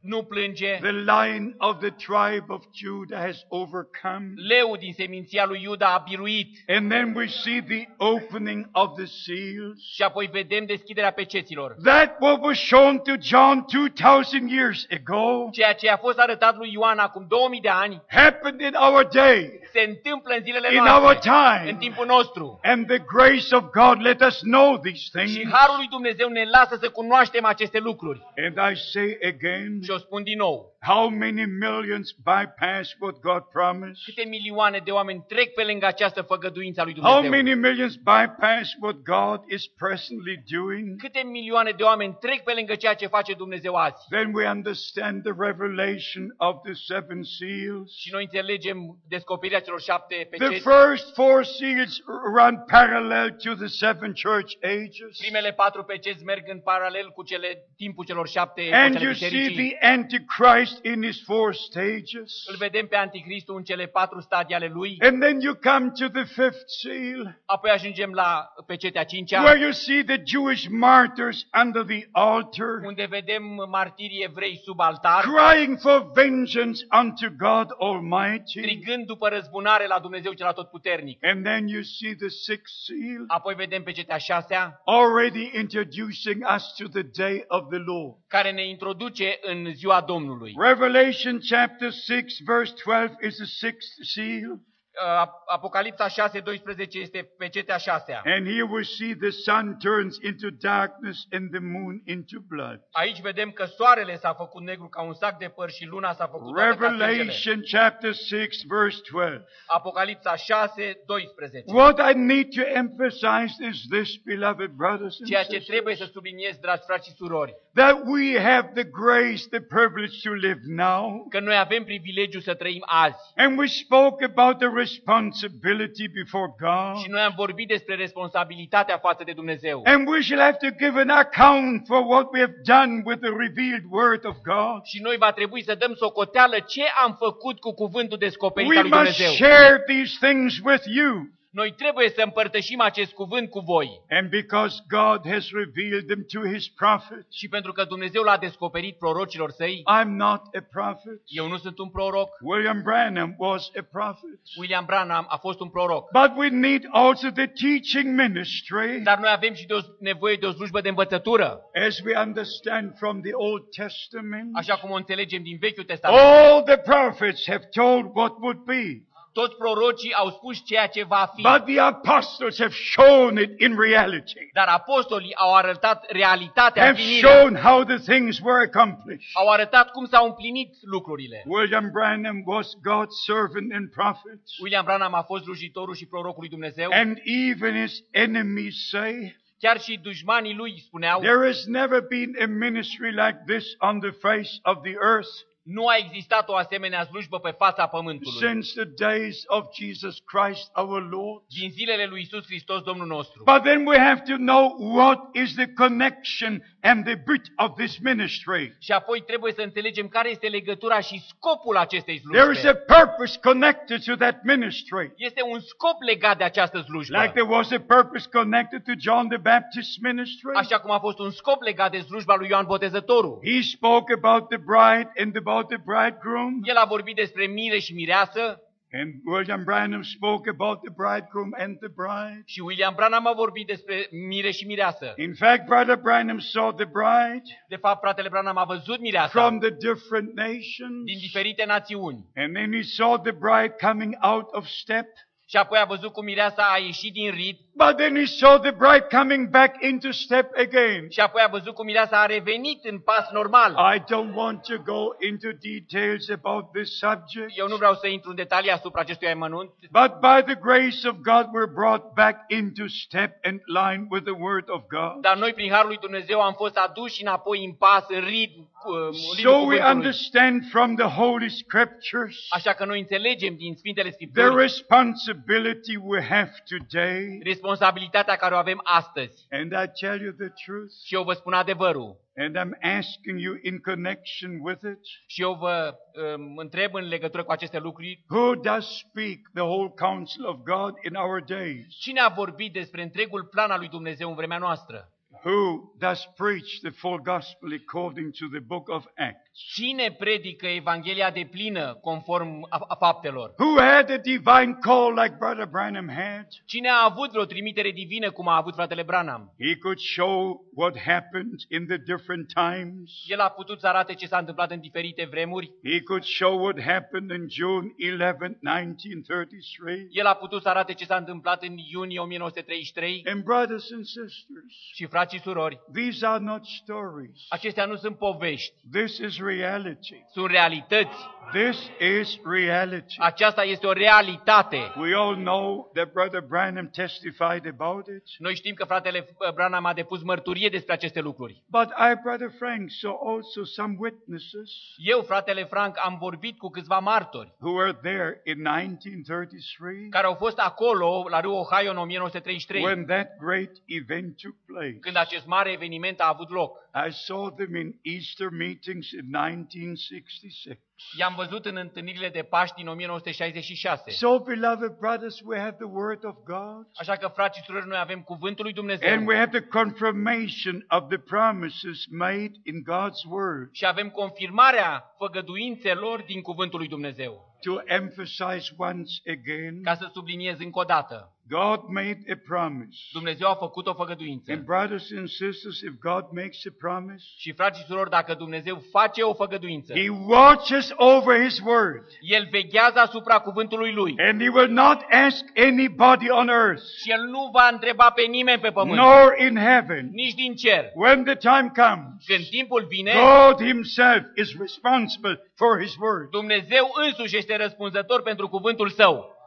Nu plânge, The lion of the tribe of Judah has overcome. leul din seminția lui Iuda a biruit. And then we see the opening of the seals. Și apoi vedem deschiderea peceților. That what was shown to John 2,000 years ago. Ceea ceea ce a fost arătat lui Ioan acum 2000 de ani happened in our day, se întâmplă în zilele in our noastre, în time. timpul nostru. And the grace of God let us know these Și things. Harul lui Dumnezeu ne lasă să cunoaștem aceste lucruri. And I say again, Și o spun din nou, how many millions bypass what God promised? câte milioane de oameni trec pe lângă această făgăduință a lui How Dumnezeu? many millions bypass what God is presently doing? Câte milioane de oameni trec pe lângă ceea ce face Dumnezeu azi? Then we understand the revelation of the seven seals. Și noi înțelegem descoperirea celor șapte The peceti. first four seals run parallel to the seven church ages. Primele patru peceți merg în paralel cu cele timpul celor șapte epoci And ale you see bisericii. The Antichrist in his four stages. Îl vedem pe Anticristul în cele patru stadii ale lui. And then you come to the fifth seal, Apoi ajungem la pecetea cincea, where you see the Jewish martyrs under the altar, unde vedem martirii evrei sub altar, crying for vengeance unto God Almighty. strigând după răzbunare la Dumnezeu cel atotputernic. And then you see the sixth seal, Apoi vedem pecetea șasea, already introducing us to the day of the Lord. care ne introduce în ziua Domnului. Revelation chapter 6, verse 12 is the sixth seal. Uh, Apocalipsa 6, 12 este pecetea șasea. And here we see the sun turns into darkness and the moon into blood. Aici vedem că soarele s-a făcut negru ca un sac de păr și luna s-a făcut toată ca sângele. Revelation chapter 6, verse 12. Apocalipsa 6, 12. What I need to emphasize is this, beloved brothers and Ceea ce trebuie să sisters, subliniez, dragi frați și surori, that we have the grace, the privilege to live now. că noi avem privilegiul să trăim azi. And we spoke about the responsibility before God. Și noi am vorbit despre responsabilitatea față de Dumnezeu. And we shall have to give an account for what we have done with the revealed word of God. Și noi va trebui să dăm socoteală ce am făcut cu cuvântul descoperit We al lui must Dumnezeu. share these things with you. Noi trebuie să împărtășim acest cuvânt cu voi. And because God has revealed them to his prophets, Și pentru că Dumnezeu l-a descoperit prorocilor săi, I'm not a prophet. eu nu sunt un proroc, William Branham was a prophet. William Branham a fost un proroc. But we need also the teaching ministry, Dar noi avem și de o, nevoie de o slujbă de învățătură, as we understand from the Old Testament. așa cum o înțelegem din Vechiul Testament. All the prophets have told what would be, Toți prorocii au spus ceea ce va fi, but the apostles have shown it in reality, dar apostolii au arătat realitatea have împlinirea. shown how the things were accomplished. Au arătat cum s-au împlinit lucrurile. William Branham was God's servant and prophet, William Branham a fost slujitorul și prorocul lui Dumnezeu. and even his enemies say, Chiar și dușmanii lui spuneau, There has never been a ministry like this on the face of the earth nu a existat o asemenea slujbă pe fața pământului. since the days of Jesus Christ our Lord. Din zilele lui Isus Hristos, Domnul nostru. But then we have to know what is the connection and the bit of this ministry. Și apoi trebuie să înțelegem care este legătura și scopul acestei There is a slujbe. purpose connected to that ministry. Este un scop legat de această Like slujbă. there was a purpose connected to John the Baptist's ministry. Așa cum a fost un scop legat de slujba lui Ioan Botezătorul. He spoke about the bride and about the bridegroom. El a vorbit despre mire și mireasă And William Branham spoke about the bridegroom and the bride. și William Branham a vorbit despre mire și mireasă. In fact, Brother Branham saw the bride De fapt, fratele Branham a văzut mireasa from the different nations. din diferite națiuni. And then he saw the bride coming out of step. Și apoi a văzut cum mireasa a ieșit din rit But then he saw the bride coming back into step again. și apoi a văzut cum mireasa a revenit în pas normal. I don't want to go into details about this subject. Eu nu vreau să intru în detalii asupra acestui amănunt, But by the grace of God, we're brought back into step and line with the Word of God. dar noi prin Harul lui Dumnezeu am fost aduși înapoi în pas, în ritm, cu- în ritmul So we cuvântului. understand from the Holy Scriptures Așa că noi înțelegem din Sfintele the Scripturi responsibility we have today. responsabilitatea care o avem astăzi. And I tell you the truth, Și eu vă spun adevărul. and I'm asking you in connection with it. Și eu vă um, întreb în legătură cu aceste lucruri, Who does speak the whole counsel of God in our days? cine a vorbit despre întregul plan al lui Dumnezeu în vremea noastră? Who does preach the full gospel according to the book of Acts? Cine predică Evanghelia de plină conform a, a faptelor? Who had a divine call like Brother Branham had? Cine a avut vreo trimitere divină cum a avut fratele Branham? He could show what happened in the different times. El a putut să arate ce s-a întâmplat în diferite vremuri. He could show what happened in June 11, 1933. El a putut să arate ce s-a întâmplat în iunie 1933. And brothers and sisters, Și frați și surori, these are not stories. acestea nu sunt povești, This is reality. sunt realități. This is reality. Aceasta este o realitate. We all know that Brother Branham testified about it. Noi știm că fratele uh, Branham a depus mărturie despre aceste lucruri. But I, Brother Frank, saw also some witnesses Eu, fratele Frank, am vorbit cu câțiva martori who were there in 1933 care au fost acolo, la râul Ohio, în 1933, when that great event took place. când acest mare eveniment a avut loc. I saw them in Easter meetings in 1966. I-am văzut în întâlnirile de Paști din 1966. So, beloved brothers, we have the Word of God. Așa că, frați și surori, noi avem Cuvântul lui Dumnezeu And we have the confirmation of the promises made in God's Word. și avem confirmarea făgăduințelor din Cuvântul lui Dumnezeu. To emphasize once again, Ca să subliniez încă o dată, God made a promise. Dumnezeu a făcut o făgăduință. And brothers and sisters, if God makes a promise, Și, frați și surori, dacă Dumnezeu face o făgăduință, He watches over His Word. El veghează asupra cuvântului Lui. And He will not ask anybody on earth, Și El nu va întreba pe nimeni pe pământ, nor in heaven, nici din cer. when the time comes. Când timpul vine, God Himself is responsible for His Word. Dumnezeu însuși este răspunzător pentru cuvântul Său.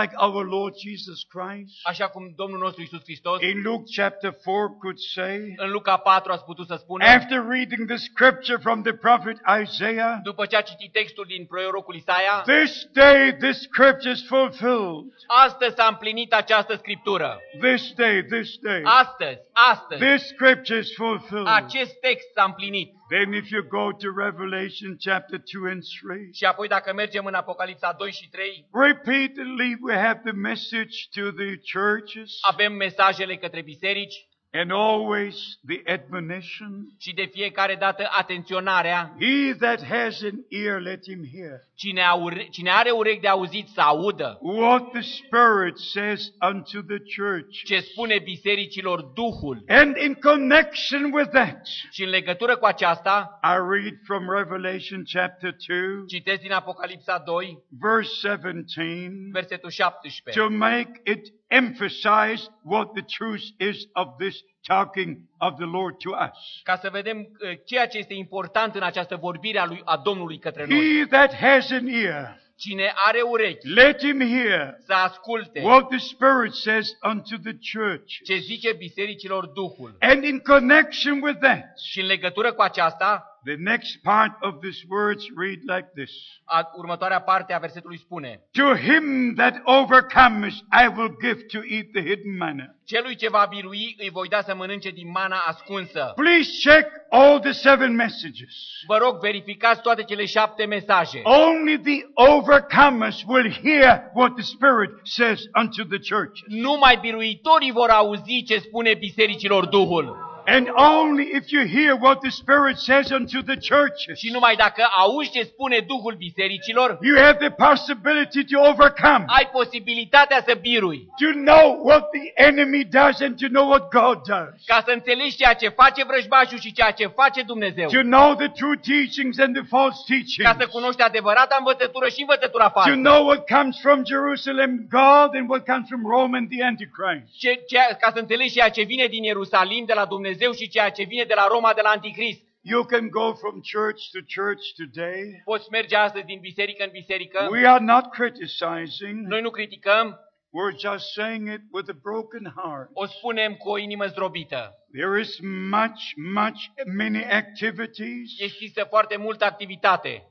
Like our Lord Jesus Christ Așa cum Domnul nostru Isus Hristos in Luke chapter 4 could say, în Luca 4 a putut să spună, after reading the scripture from the prophet Isaiah, după ce a citit textul din prorocul Isaia, this day this scripture is fulfilled. astăzi s-a împlinit această scriptură. This day, this day, Astăzi, astăzi, this scripture is fulfilled. acest text s-a împlinit. Then if you go to Revelation chapter 2 and 3, Și apoi dacă mergem în Apocalipsa 2 și 3, repeatedly we have the message to the churches. avem mesajele către biserici and always the admonition. și de fiecare dată atenționarea. He that has an ear, let him hear. Cine, aure, cine are urechi de auzit să audă What the Spirit says unto the church. ce spune bisericilor Duhul. And in connection with that, Și în legătură cu aceasta, I read from Revelation chapter 2, citesc din Apocalipsa 2, verse 17, versetul 17. to make it emphasize what the truth is of this talking of the Lord to us. Ca să vedem uh, ceea ce este important în această vorbire a, lui, a Domnului către noi. He that has an ear, Cine are urechi let him hear să asculte what the Spirit says unto the church. ce zice bisericilor Duhul. And in connection with that, Și în legătură cu aceasta, the next part of these words read like this. a, următoarea parte a versetului spune To him that overcomes, I will give to eat the hidden manna. Celui ce va birui îi voi da să mănânce din mana ascunsă. Please check all the seven messages. Vă rog, verificați toate cele șapte mesaje. Only the overcomers will hear what the Spirit says unto the churches. Numai biruitorii vor auzi ce spune bisericilor Duhul. And only if you hear what the Spirit says unto the churches, Și numai dacă auzi ce spune Duhul bisericilor, you have the possibility to overcome, ai posibilitatea să birui. to know what the enemy does and to know what God does, Ca să înțelegi ceea ce face vrăjmașul și ceea ce face Dumnezeu. to know the true teachings and the false Ca să teachings, cunoști adevărata învățătură și învățătura to falsă. know what comes from Jerusalem, God, and what comes from Rome and the Antichrist. Ce, ce, ca să înțelegi ceea ce vine din Ierusalim, de la Dumnezeu și ceea ce vine de la Roma, de la Antichrist. You can go from church to church today. Poți merge astăzi din biserică în biserică. We are not criticizing. Noi nu criticăm, We're just saying it with a broken heart. o spunem cu o inimă zdrobită. There is much, much, many activities, Există foarte multă activitate,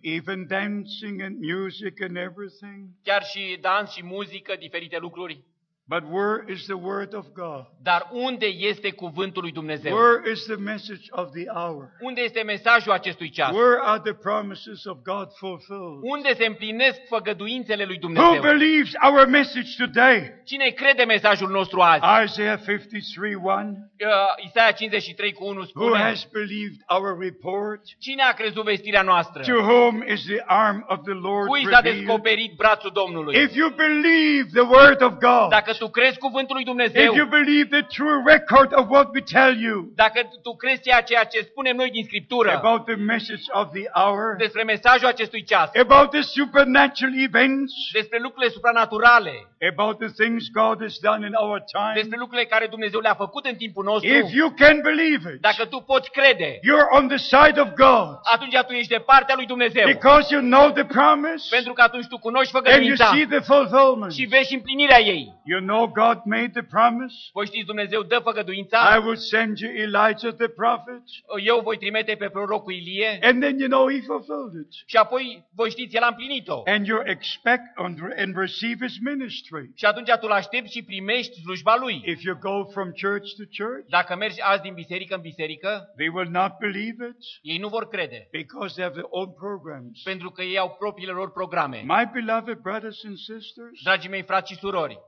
even dancing and music and everything. chiar și dans și muzică, diferite lucruri. But where is the word of God? Dar unde este cuvântul lui Dumnezeu? Where is the message of the hour? Unde este mesajul acestui ceas? Where are the promises of God fulfilled? Unde se împlinesc făgăduințele lui Who Dumnezeu? believes our message today? Cine crede mesajul nostru azi? Isaiah 53 1. Uh, Isaia 53 cu 1 Who spune, has believed our report? Cine a crezut vestirea noastră? To whom is the arm of the Lord Cui s-a revealed? descoperit brațul Domnului? If you believe the word of God, Dacă tu crezi cuvântul lui Dumnezeu, if you believe the true record of what we tell you dacă tu crezi ceea ceea ce spunem noi din Scriptură about the message of the hour, despre mesajul acestui ceas, about the supernatural events, despre lucrurile supranaturale, about the things God has done in our time, despre lucrurile care Dumnezeu le-a făcut în timpul nostru, if you can believe it, dacă tu poți crede, you're on the side of God atunci tu ești de partea lui Dumnezeu. because you know the promise Pentru că atunci tu cunoști and you făgăduința see the fulfillment. și vezi împlinirea ei. You know God made the promise. Voi știți, Dumnezeu dă I făgăduința, will send you Elijah the prophet. eu voi trimite pe prorocul Ilie And then you know he fulfilled it. și apoi, voi știți, el a împlinit-o. And you expect and and receive his ministry. Și atunci tu îl aștepți și primești slujba lui. If you go from church to church, Dacă mergi azi din biserică în biserică, they will not believe it ei nu vor crede, because they have their own programs. pentru că ei au propriile lor programe. My beloved brothers and sisters, Dragii mei frați și surori,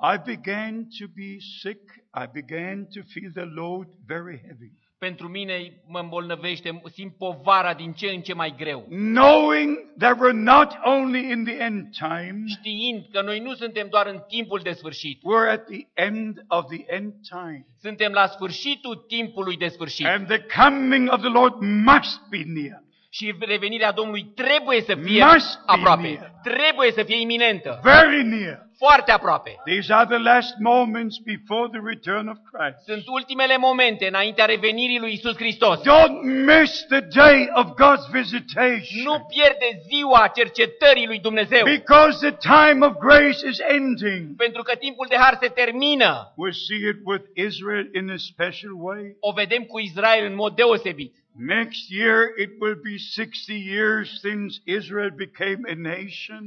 I began to be sick. I began to feel the load very heavy. pentru mine mă îmbolnăvește, simt povara din ce în ce mai greu. Knowing that we're not only in the end time, Știind că noi nu suntem doar în timpul de sfârșit, we're at the end of the end time. suntem la sfârșitul timpului de sfârșit. And the coming of the Lord must be near. Și revenirea Domnului trebuie să fie Must be aproape. near. Trebuie să fie iminentă. Very near. Foarte aproape. These are the last moments before the return of Christ. Sunt ultimele momente înaintea revenirii lui Isus Hristos. Don't miss the day of God's visitation. Nu pierde ziua cercetării lui Dumnezeu. Because the time of grace is ending. Pentru că timpul de har se termină. We see it with Israel in a special way. O vedem cu Israel în mod deosebit. Next year it will be 60 years since Israel became a nation.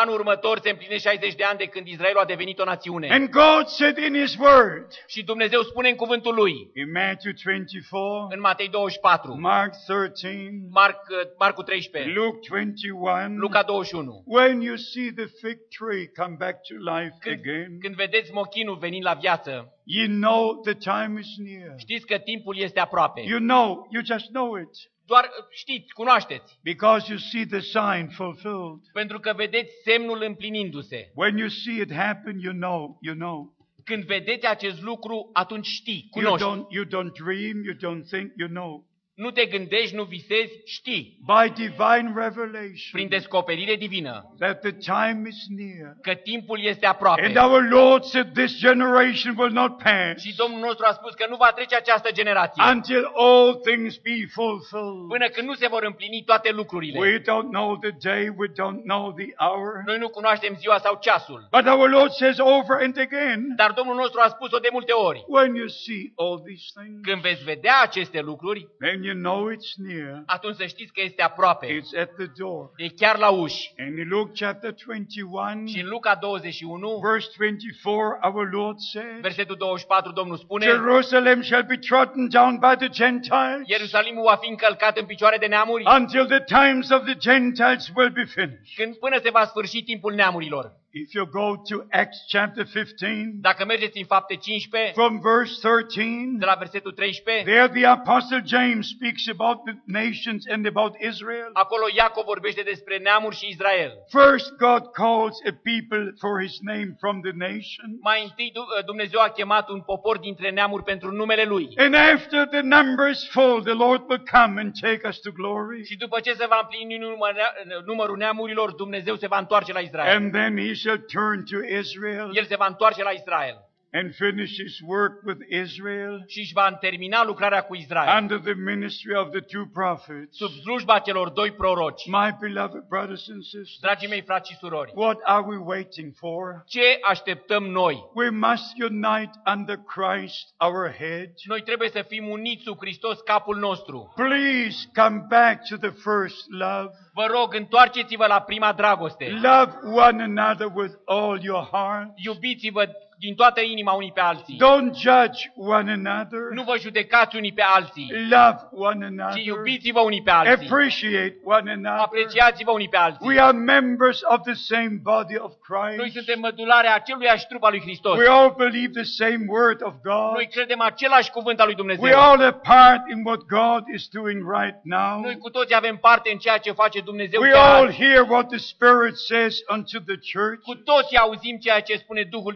Anul următor se împlinește 60 de ani de când Israelul a devenit o națiune. And God said in His Word, Și Dumnezeu spune în cuvântul lui, in Matthew 24, în Matei 24, Mark 13, Marc, Marcu 13, Luke 21, Luca 21. when you see the fig tree come back to life Când, again, când vedeți mochinul venind la viață, you know the time is near. știți că timpul este aproape. You know, you just know it. Doar știți, cunoașteți, Because you see the sign fulfilled. pentru că vedeți semnul împlinindu-se. When you see it happen, you know, you know. Când vedeți acest lucru, atunci știi, You cunoști. don't, you don't dream, you don't think, you know. Nu te gândești, nu visezi, știi, By divine revelation prin descoperire divină, that the time is near. că timpul este aproape. And our Lord said this generation will not pass Și Domnul nostru a spus că nu va trece această generație until all things be fulfilled. până când nu se vor împlini toate lucrurile. We don't know the day, we don't know the hour. Noi nu cunoaștem ziua sau ceasul, But our Lord says over and again, dar Domnul nostru a spus-o de multe ori. when you see all these things, Când veți vedea aceste lucruri, then you know it's near. atunci să știți că este aproape. It's at the door. E chiar la uși. And in Luke chapter 21, Și în Luca 21, verse 24, our Lord said, versetul 24, Domnul spune, Jerusalem shall be trodden down by the Gentiles Ierusalimul va fi încălcat în picioare de neamuri until the times of the Gentiles will be finished. când până se va sfârși timpul neamurilor. If you go to Acts chapter 15, Dacă mergeți în fapte 15, from verse 13, de la versetul 13, there the apostle James speaks about the nations and about Israel. acolo Iacov vorbește despre neamuri și Israel. First, God calls a people for his name from the nation. Mai întâi Du- Dumnezeu a chemat un popor dintre neamuri pentru numele Lui. And after the number is full, the Lord will come and take us to glory. Și după ce se va împlini număr- numărul neamurilor, Dumnezeu se va întoarce la Israel. And then he shall turn to Israel. El se va întoarce la Israel and finish his work with Israel și își va termina lucrarea cu Israel under the ministry of the two prophets. sub slujba celor doi proroci. My beloved brothers and sisters, Dragii mei frați și surori, what are we waiting for? ce așteptăm noi? We must unite under Christ our head. Noi trebuie să fim uniți sub Hristos, capul nostru. Please come back to the first love. Vă rog, întoarceți-vă la prima dragoste. Love one another with all your heart. Iubiți-vă din toată inima unii pe alții. Don't judge one another. Nu vă judecați unii pe alții, Love one ci another. iubiți-vă unii pe alții. Appreciate one another. Apreciați-vă unii pe alții. We are members of the same body of Noi Christ. suntem mădularea aceluiași trup al lui Hristos. We all believe the same word of God. Noi credem același cuvânt al lui We Dumnezeu. all have part in what God is doing right now. Noi cu toți avem parte în ceea ce face Dumnezeu We chiar all azi. hear what the Spirit says unto the church. Cu toți auzim ceea ce spune Duhul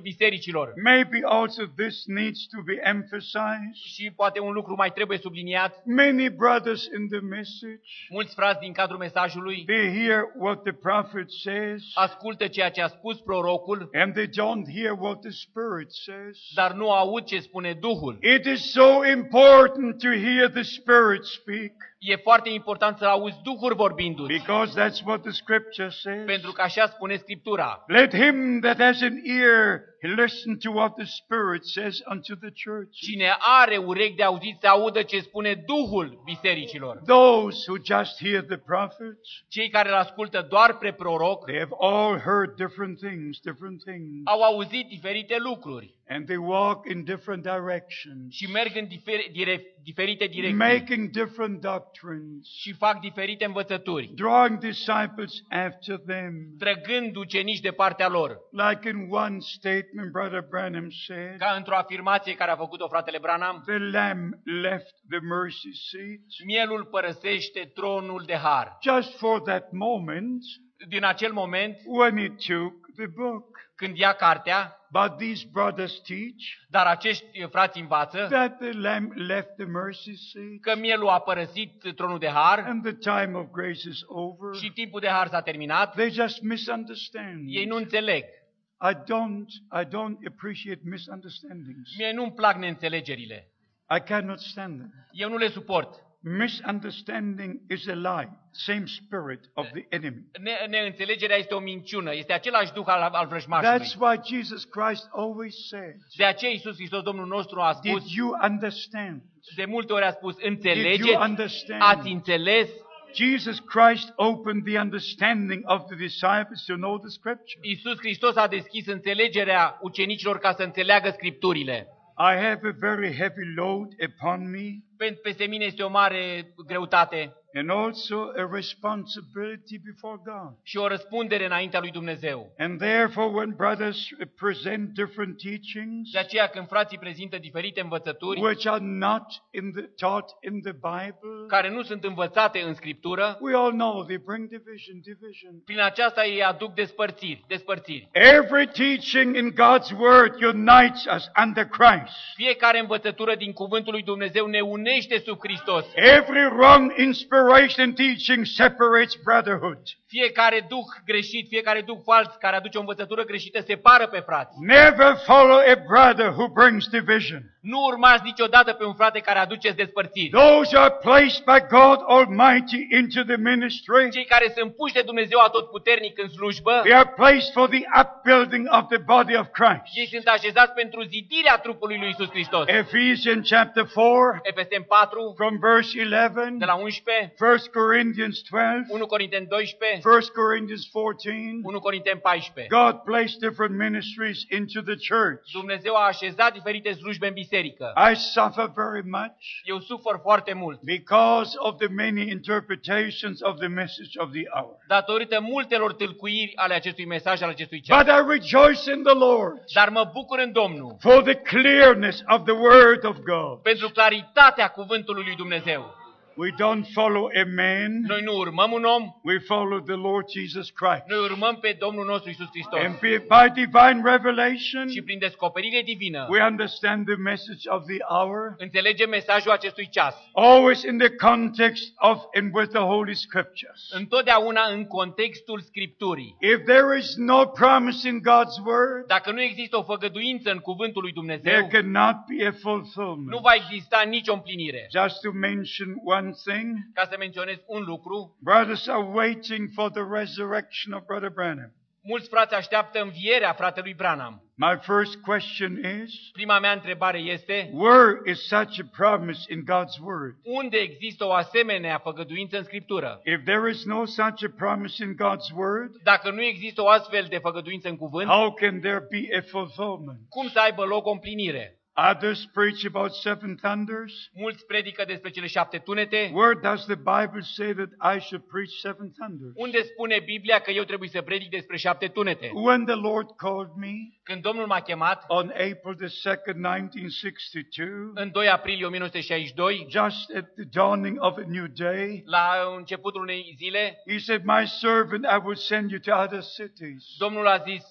bisericilor. Maybe also this needs to be emphasized. Și poate un lucru mai trebuie subliniat. Many brothers in the message, Mulți frați din cadrul mesajului they hear what the prophet says, ascultă ceea ce a spus prorocul, and they don't hear what the Spirit says. dar nu aud ce spune Duhul. It is so important to hear the Spirit speak, E foarte important să auzi Duhul vorbindu-ți, because that's what the Scripture says. pentru că așa spune Scriptura. Let him that has an ear listen to what the Spirit says unto the church. Cine are urechi de auzit să audă ce spune Duhul bisericilor. Those who just hear the prophets, Cei care îl ascultă doar pe proroc they have all heard different things, different things, au auzit diferite lucruri and they walk in different directions, și merg în difer- dire- diferite direcții making different doctrines, și fac diferite învățături, drawing disciples after them. trăgând ucenici de partea lor. Like in one statement, Brother Branham said, Ca într-o afirmație care a făcut-o fratele Branham, the lamb left the mercy seat mielul părăsește tronul de har. just for that moment Din acel moment, when he took the book. Când ia cartea, But these brothers teach dar acești frați învață that the lamb left the mercy seat că mielul a părăsit tronul de har and the time of grace is over. și timpul de har s-a terminat, They just misunderstand. ei nu înțeleg. I don't, I don't appreciate misunderstandings. Mie nu-mi plac neînțelegerile. I cannot stand them. Eu nu le suport. Misunderstanding is a lie, same spirit of the enemy. Ne- neînțelegerea este o minciună, este același duh al, al vrăjmașului. That's why Jesus Christ always says, De aceea Iisus Hristos, Domnul nostru, a Did spus, you understand? de multe ori a spus, Did înțelegeți, you understand? ați înțeles? Jesus Christ opened the understanding of the disciples to know the scripture. Iisus Hristos a deschis înțelegerea ucenicilor ca să înțeleagă Scripturile. I have a very heavy load upon me Pe- Peste mine este o mare greutate and also a responsibility before God. și o răspundere înaintea lui Dumnezeu. And therefore, when brothers present different teachings De aceea când frații prezintă diferite învățături which are not in the, taught in the Bible, care nu sunt învățate în Scriptură, we all know they bring division, division. prin aceasta ei aduc despărțiri, despărțiri. Every teaching in God's Word unites us under Christ. Fiecare învățătură din cuvântul lui Dumnezeu ne unește sub Hristos. Every wrong inspiration teaching separates brotherhood. Fiecare duh greșit, fiecare duh fals care aduce o învățătură greșită separă pe frați. Never follow a brother who brings division. Nu urmați niciodată pe un frate care aduce despărțiri. Those are placed by God Almighty into the ministry. Cei care sunt puși de Dumnezeu atotputernic în slujbă, They are placed for the upbuilding of the body of Christ. ei sunt așezați pentru zidirea trupului lui Isus Hristos. Ephesians chapter 4 Efeseni 4, from verse 11, de la 11, 1 Corinthians 12, 1 Corinteni 12, 1 Corinthians 14. 1 Corinteni 14. God placed different ministries into the church. Dumnezeu a așezat diferite slujbe în biserică. I suffer very much Eu sufăr foarte mult because of the many interpretations of the message of the hour. datorită multelor tâlcuiri ale acestui mesaj, al acestui ceas. But I rejoice in the Lord Dar mă bucur în Domnul for the clearness of the Word of God. pentru claritatea cuvântului lui Dumnezeu. We don't follow a man, Noi nu urmăm un om, we follow the Lord Jesus Christ. noi urmăm pe Domnul nostru Isus Hristos. And be- by divine revelation, Și prin descoperire divină we understand the message of the hour, înțelegem mesajul acestui ceas. always in the context of and with the Holy Scriptures. Întotdeauna în contextul Scripturii. If there is no promise in God's Word, Dacă nu există o făgăduință în cuvântul lui there Dumnezeu, cannot be a nu fulfillment. va exista nicio împlinire. Just to mention one thing, Ca să menționez un lucru, brothers are waiting for the resurrection of Brother Branham. Mulți frați așteaptă învierea fratelui Branham. My first question is, Prima mea întrebare este, where is such a promise in God's Word? unde există o asemenea făgăduință în Scriptură? If there is no such a promise in God's Word, Dacă nu există o astfel de făgăduință în cuvânt, how can there be a fulfillment? cum să aibă loc o împlinire? Others preach about seven thunders. Mulți predică despre cele șapte tunete. Where does the Bible say that I should preach seven thunders? Unde spune Biblia că eu trebuie să predic despre șapte tunete? When the Lord called me Când Domnul m-a chemat, on April the 2nd, 1962, în 2 aprilie 1962, just at the dawning of a new day, la începutul unei zile, He said, My servant, I will send you to other cities Domnul a zis,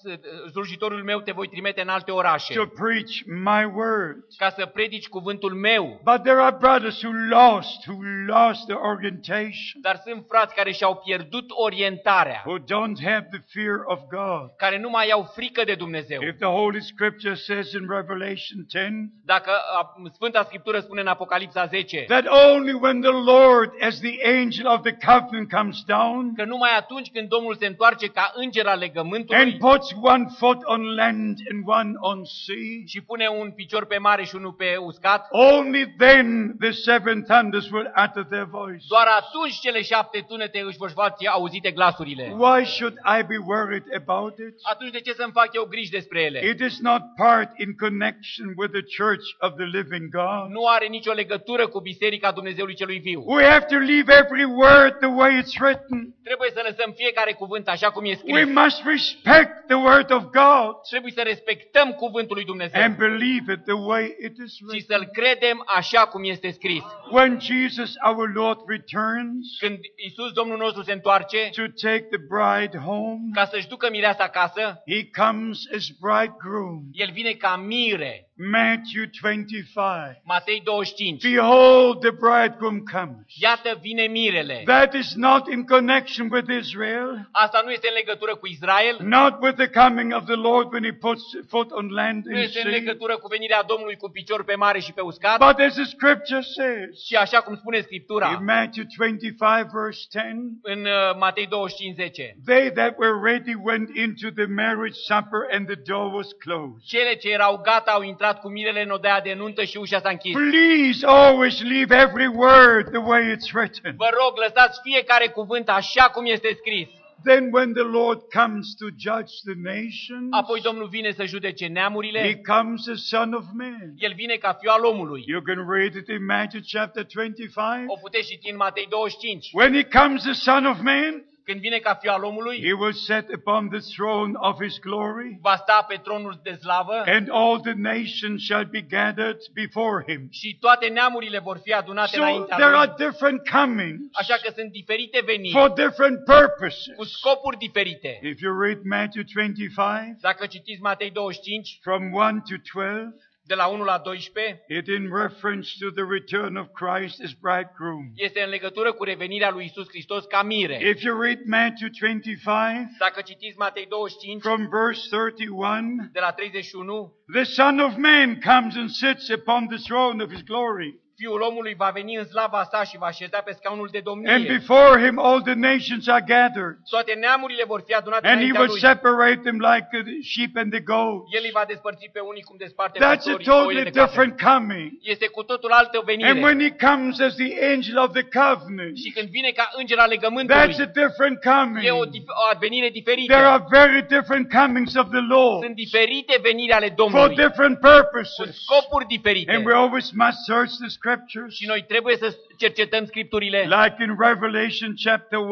slujitorul meu te voi trimite în alte orașe, to preach my word. Ca să predici cuvântul meu. But there are brothers who lost, who lost their orientation, Dar sunt frați care și-au pierdut orientarea, who don't have the fear of God. care nu mai au frică de Dumnezeu. If the Holy Scripture says in Revelation 10 Dacă a, Sfânta Scriptură spune în Apocalipsa 10 that only when the Lord, as the angel of the covenant, comes down că numai atunci când Domnul se întoarce ca înger al and legământului puts one foot on land and one on sea, și pune un picior pe mare și unul pe uscat, only then the seven thunders will utter their voice. doar atunci cele șapte tunete își vor face auzite glasurile. Why should I be worried about it? Atunci de ce să-mi fac eu griji despre ele? It is not part in connection with the church of the living God. Nu are nicio legătură cu Biserica Dumnezeului Celui Viu. We have to leave every word the way it's written. Trebuie să lăsăm fiecare cuvânt așa cum e We scris. must respect the word of God Trebuie să respectăm cuvântul lui Dumnezeu and believe it the way it is și written. să-l credem așa cum este scris. When Jesus our Lord returns Când Isus Domnul nostru se întoarce to take the bride home, ca să-și ducă mireasa acasă, he comes as bridegroom. el vine ca mire. Matthew 25. Matei 25. Behold, the bridegroom comes. Iată vine mirele. That is not in connection with Israel, Asta nu este în legătură cu Israel, not with the coming of the Lord when he puts foot on land nu and este în sea, legătură cu venirea Domnului cu picior pe mare și pe uscat, but as the scripture says și așa cum spune Scriptura in Matthew 25 verse 10, în uh, Matei 25, 10. they that were ready went into the marriage supper and the door was closed. Cele ce erau gata au intrat cu mirele în odaia de nuntă și ușa s-a închis. Please always leave every word the way it's written. Vă rog, lăsați fiecare cuvânt așa cum este scris. Then when the Lord comes to judge the nations, Apoi Domnul vine să judece he neamurile. comes as Son of Man. El vine ca fiul al omului. You can read it in Matthew chapter 25. O puteți citi în Matei 25. When he comes as Son of Man, Când vine ca fiul al omului, he will sit upon the throne of his glory, va sta pe tronul de slavă and all the nations shall be gathered before him. și toate neamurile vor fi adunate So înaintea there are lui. different comings Așa că sunt diferite veniri for different purposes. cu scopuri diferite. If you read Matthew 25 Dacă citiți Matei 25, from 1 to 12, de la 1 la 12, it in reference to the return of Christ as bridegroom. este în legătură cu revenirea lui Isus Hristos ca mire. If you read Matthew 25 Dacă citiți Matei 25, from verse 31, de la 31, the Son of Man comes and sits upon the throne of his glory. Fiul omului va veni în slava sa și va ședea pe scaunul de And domnie. before him all the nations are gathered. Toate neamurile vor fi adunate And he înaintea will lui. separate them like the sheep and the goats. El îi va despărți pe unii cum desparte That's a păstorii oile totally de capre. different coming. Este cu totul altă And venire. when he comes as the angel of the covenant, Și când vine ca înger al legământului, that's a different coming. e o, dif- o advenire There diferită. are very different comings of the Lord Sunt diferite veniri ale for Domnului, different cu purposes. scopuri diferite. And we always must search the scriptures. Și noi trebuie să cercetăm Scripturile, Like in Revelation chapter 1,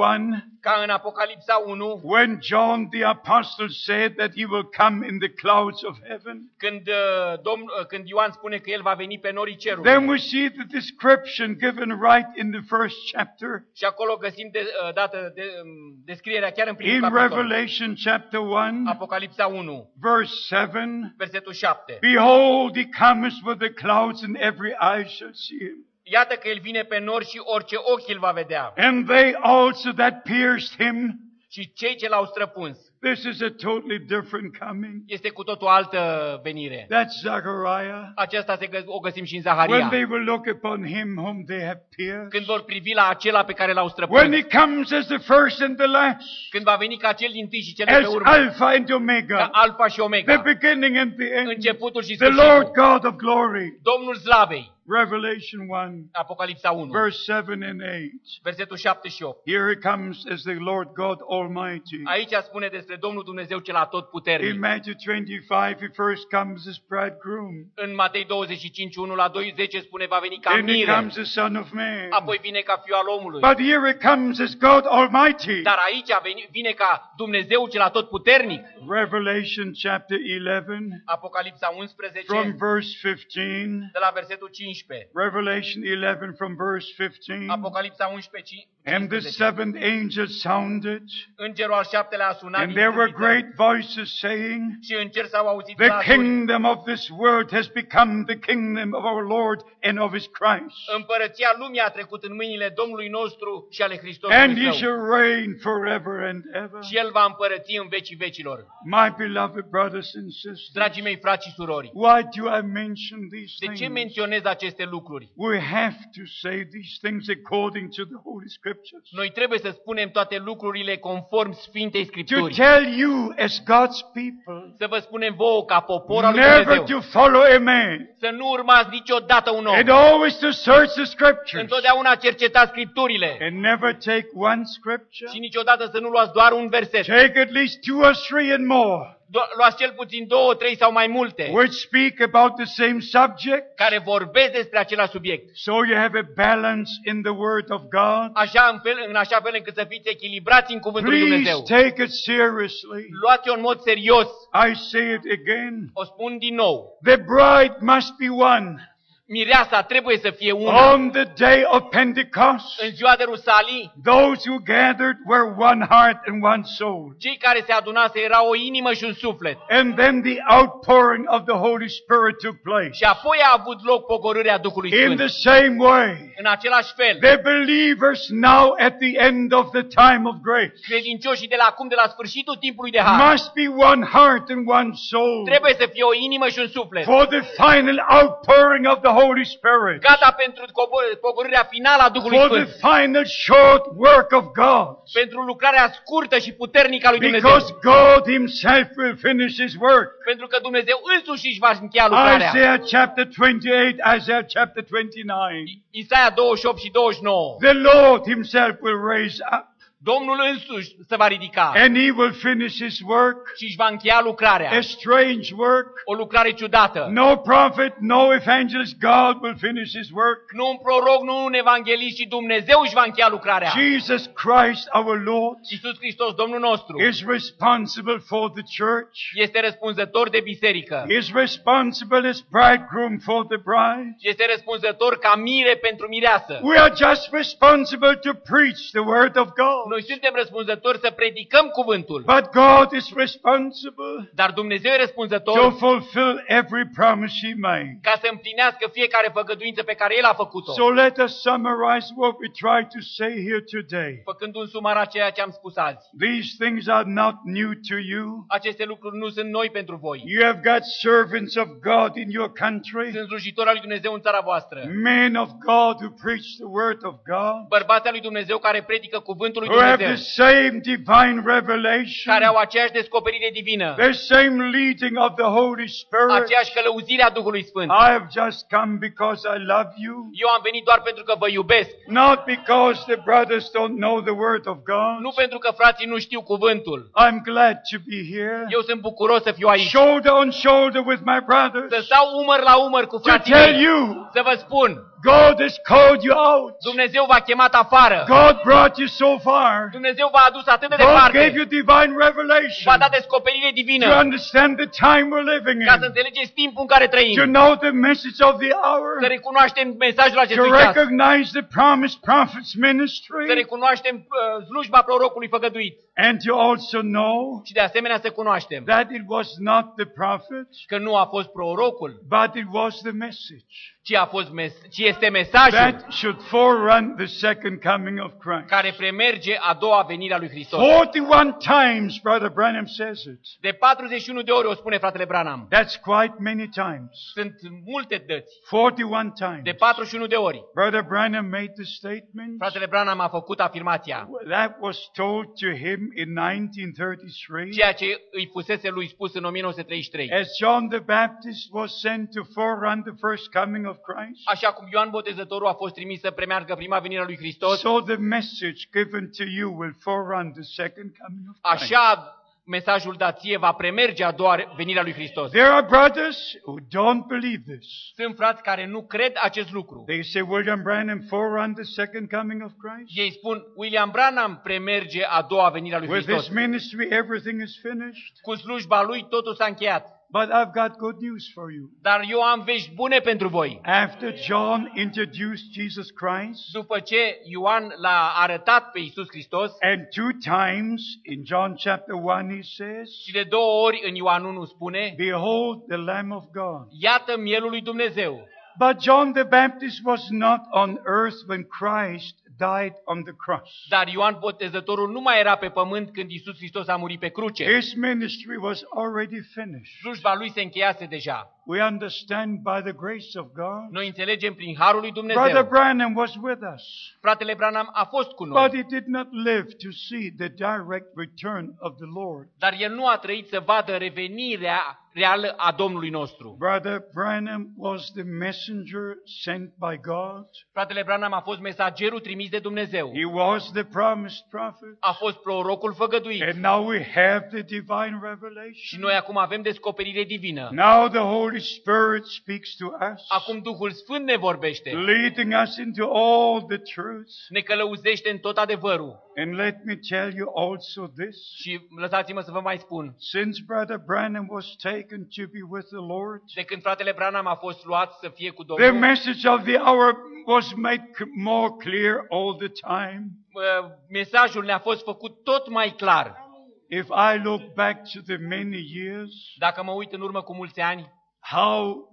ca în Apocalipsa 1, when John the apostle said that he will come in the clouds of heaven. când, uh, domn, uh, când Ioan spune că el va veni pe norii Then cerului. we see the description given right in the first chapter. Și acolo găsim de, uh, dată de, um, descrierea chiar în primul In capitol. Revelation chapter 1, Apocalipsa 1, verse 7, versetul 7. Behold, he cometh with the clouds, and every eye shall see him. Iată că el vine pe nori și orice ochi îl va vedea. And they also that pierced him, Și cei ce l-au străpuns This is a totally different coming. Este cu totul altă venire. That's Zechariah. Aceasta se gă- o găsim și în When Zaharia. they will look upon him whom they have pierced. Când vor privi la acela pe care l-au When străpuns. he comes as the first and the last, Când va veni ca cel din tâi și cel de as pe urmă. Alpha and Ca Omega, Alfa și the Omega. beginning and the end, Începutul și the Lord sfârșitul. God of glory. Domnul Slavei. Revelation 1, Apocalipsa 1. verse 7 and 8. Versetul 7 și 8. Here he comes as the Lord God Almighty. Aici spune despre Domnul Dumnezeu cel In atotputernic. Matthew 25, he first comes as bridegroom. În Matei 25, 1 la 2, 10 spune va veni ca Then he mire. comes as Son of Man. Apoi vine ca fiul al omului. But here he comes as God Almighty. Dar aici veni- vine ca Dumnezeu cel atotputernic. Revelation chapter 11, Apocalipsa 11, from verse 15. de la versetul 15. Revelation 11 from verse 15. Apocalipsa 11, ci- And the 15. seventh angel sounded, Îngerul al șaptelea a sunat and din there were trâmbiță great voices saying, și în cer s-au auzit The glasuri. kingdom of this world has become the kingdom of our Lord and of his Christ. Împărăția lumii a trecut în mâinile Domnului nostru și ale And Hristovului he său. shall reign forever and ever. Și El va împărăți în vecii vecilor. My beloved brothers and sisters, Dragii mei frați și surori, why do I mention these de ce things? menționez aceste lucruri? We have to say these things according to the Holy Scriptures. Noi trebuie să spunem toate lucrurile conform Sfintei To Scripturi. tell you as God's people, Să vă spunem vouă ca popor al lui never Dumnezeu. to follow a man, Să nu urmați niciodată un om. and always to search the Scriptures, Întotdeauna cercetați Scripturile. and never take one Scripture. Și niciodată să nu luați doar un verset. Take at least two or three and more, Do- luați cel puțin două, trei sau mai multe which speak about the same subject, care vorbesc despre același subiect. so you have a balance in the Word of God. Așa în, fel, în așa fel încât să fiți echilibrați în cuvântul lui Please Dumnezeu. take it seriously. Luați-o în mod serios. I say it again. O spun din nou. The bride must be one. Mireasa trebuie să fie una. On the day of Pentecost, În ziua de Rusalii, those who gathered were one heart and one soul. cei care se adunase era o inimă și un suflet. And then the outpouring of the Holy Spirit took place. Și apoi a avut loc pogorârea Duhului In the Sfânt. same way, În același fel, the believers now at the end of the time of grace credincioșii de la acum, de la sfârșitul timpului de har, must be one heart and one soul trebuie să fie o inimă și un suflet. for the final outpouring of the Holy Spirit, Gata pentru cobo- pogorârea finală a Duhului for the Sfânt. final short work of God. Pentru lucrarea scurtă și puternică a lui Dumnezeu. Because God Himself will finish His work. Pentru că Dumnezeu însuși își va încheia lucrarea. Isaiah chapter 28, Isaiah chapter 29. Isaia 28 și 29. The Lord Himself will raise up Domnul însuși se va ridica and He will finish His work, și își va încheia lucrarea. a strange work. O lucrare ciudată. No prophet, no evangelist, God will finish His work. Nu un proroc, nu un evanghelist, ci Dumnezeu își va încheia lucrarea. Jesus Christ, our Lord, Iisus Hristos, Domnul nostru, is responsible for the church, este răspunzător de biserică. is responsible as bridegroom for the bride. Este răspunzător ca mire pentru mireasă. We are just responsible to preach the Word of God. Noi suntem răspunzători să predicăm cuvântul. But God is responsible Dar Dumnezeu e to răspunzător fulfill every promise He made. ca să împlinească fiecare făgăduință pe care El a făcut-o. So let us summarize what we try to say here today. Făcând un sumar a ceea ce am spus azi. These things are not new to you. Aceste lucruri nu sunt noi pentru voi. You have got servants of God in your country, Sunt slujitori al lui Dumnezeu în țara voastră. men of God who preach the Word of God, Bărbați al lui Dumnezeu care predică cuvântul lui who have Dumnezeu. the same divine revelation, Care au aceeași descoperire divină. the same leading of the Holy Spirit. Aceeași călăuzire a Duhului Sfânt. I have just come because I love you, Eu am venit doar pentru că vă iubesc. not because the brothers don't know the Word of God. Nu pentru că frații nu știu cuvântul. I'm glad to be here, Eu sunt bucuros să fiu aici. shoulder on shoulder with my Să brothers, stau umăr la umăr cu to frații tell mei. you Să vă spun, God has called you out. Dumnezeu v-a chemat afară. God brought you so far. Dumnezeu v-a adus atât de God gave departe. you divine revelation V-a dat descoperire to divină understand the time we're living ca să in, înțelegeți timpul în care to trăim. know the message of the hour, Să recunoaștem mesajul to acestui ceas. recognize the promised prophet's Să ministry, recunoaștem uh, slujba prorocului făgăduit. and to also know Și de asemenea să cunoaștem that it was not the prophet, că nu a fost prorocul, but it was the message. Ci, a fost mes- ci este mesajul that should forerun the second coming of Christ. care premerge a doua venire a lui Hristos. 41 times, Brother Branham says it. De 41 de ori o spune fratele Branham. That's quite many times. Sunt multe dăți. 41 times. De 41 de ori. Brother Branham made the statement. Fratele Branham a făcut afirmația. That was told to him in 1933. Ceea ce îi fusese lui spus în 1933. As John the Baptist was sent to forerun the first coming of Christ. Așa cum Ioan Botezătorul a fost trimis să premeargă prima venire a lui Hristos, So the message given to you will forerun the second coming of Christ. așa mesajul dat ție va premerge a doua venire a lui Hristos. There are brothers who don't believe this. Sunt frați care nu cred acest lucru. They say William Branham forerun the second coming of Christ. Ei spun, William Branham premerge a doua venire a lui With Hristos. his ministry, everything is finished. Cu slujba lui totul s-a încheiat. But I've got good news for you. Dar eu am vești bune pentru voi. After John introduced Jesus Christ, După ce Ioan l-a arătat pe Isus Hristos and two times in John chapter 1 he says, și de două ori în Ioan 1 spune, Behold the Lamb of God. iată mielul lui Dumnezeu. But John the Baptist was not on earth when Christ died on the cross. Dar Ioan Botezătorul nu mai era pe pământ când Isus Hristos a murit pe cruce. His ministry was already finished. Slujba lui se încheiase deja. We understand by the grace of God. Noi înțelegem prin harul lui Brother Dumnezeu. Branham was with us, Fratele Branham a fost cu but noi, he did not live to see the direct return of the Lord. dar el nu a trăit să vadă revenirea reală a Domnului nostru. Brother Branham was the messenger sent by God. Fratele Branham a fost mesagerul trimis de Dumnezeu. He was the promised prophet. A fost prorocul făgăduit. And now we have the divine Și revelation. noi acum avem descoperire divină. Now the Holy Spirit speaks to us, Acum Duhul Sfânt ne vorbește, leading us into all the truths. ne călăuzește în tot adevărul. And let me tell you also this. Și lăsați-mă să vă mai spun, Since Brother Branham was taken to be with the Lord, de când fratele Branham a fost luat să fie cu the Domnul, message of the hour was made c- more clear all the time. uh, mesajul ne-a fost făcut tot mai clar. If I look back to the many years, Dacă mă uit în urmă cu mulți ani, how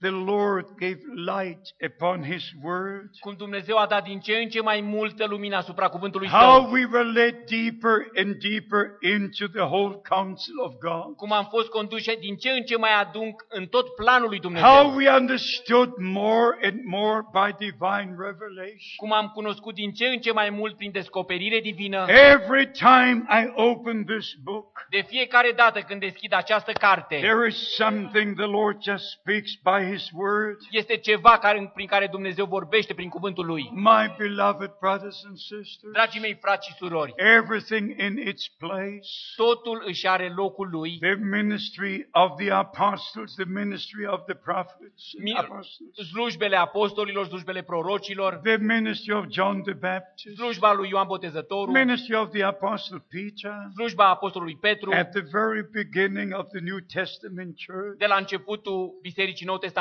the Lord gave light upon His Word, cum Dumnezeu a dat din ce în ce mai multă lumină asupra cuvântului how Său, we were led deeper and deeper into the whole counsel of God, cum am fost conduși din ce în ce mai adânc în tot planul lui how Dumnezeu, we understood more and more by divine revelation. cum am cunoscut din ce în ce mai mult prin descoperire divină, Every time I open this book, de fiecare dată când deschid această carte, there is something the Lord just speaks by His Word. este ceva care, prin care Dumnezeu vorbește prin cuvântul Lui. My beloved brothers and sisters, Dragii mei frați și surori, everything in its place. totul își are locul lui. The ministry of the apostles, the ministry of the prophets, and Mi- apostles, Slujbele apostolilor, slujbele prorocilor, the ministry of John the Baptist, slujba lui Ioan Botezătorul, ministry of the apostle Peter, slujba apostolului Petru, at the very beginning of the New Testament church, de la începutul Bisericii Nou Testamentale,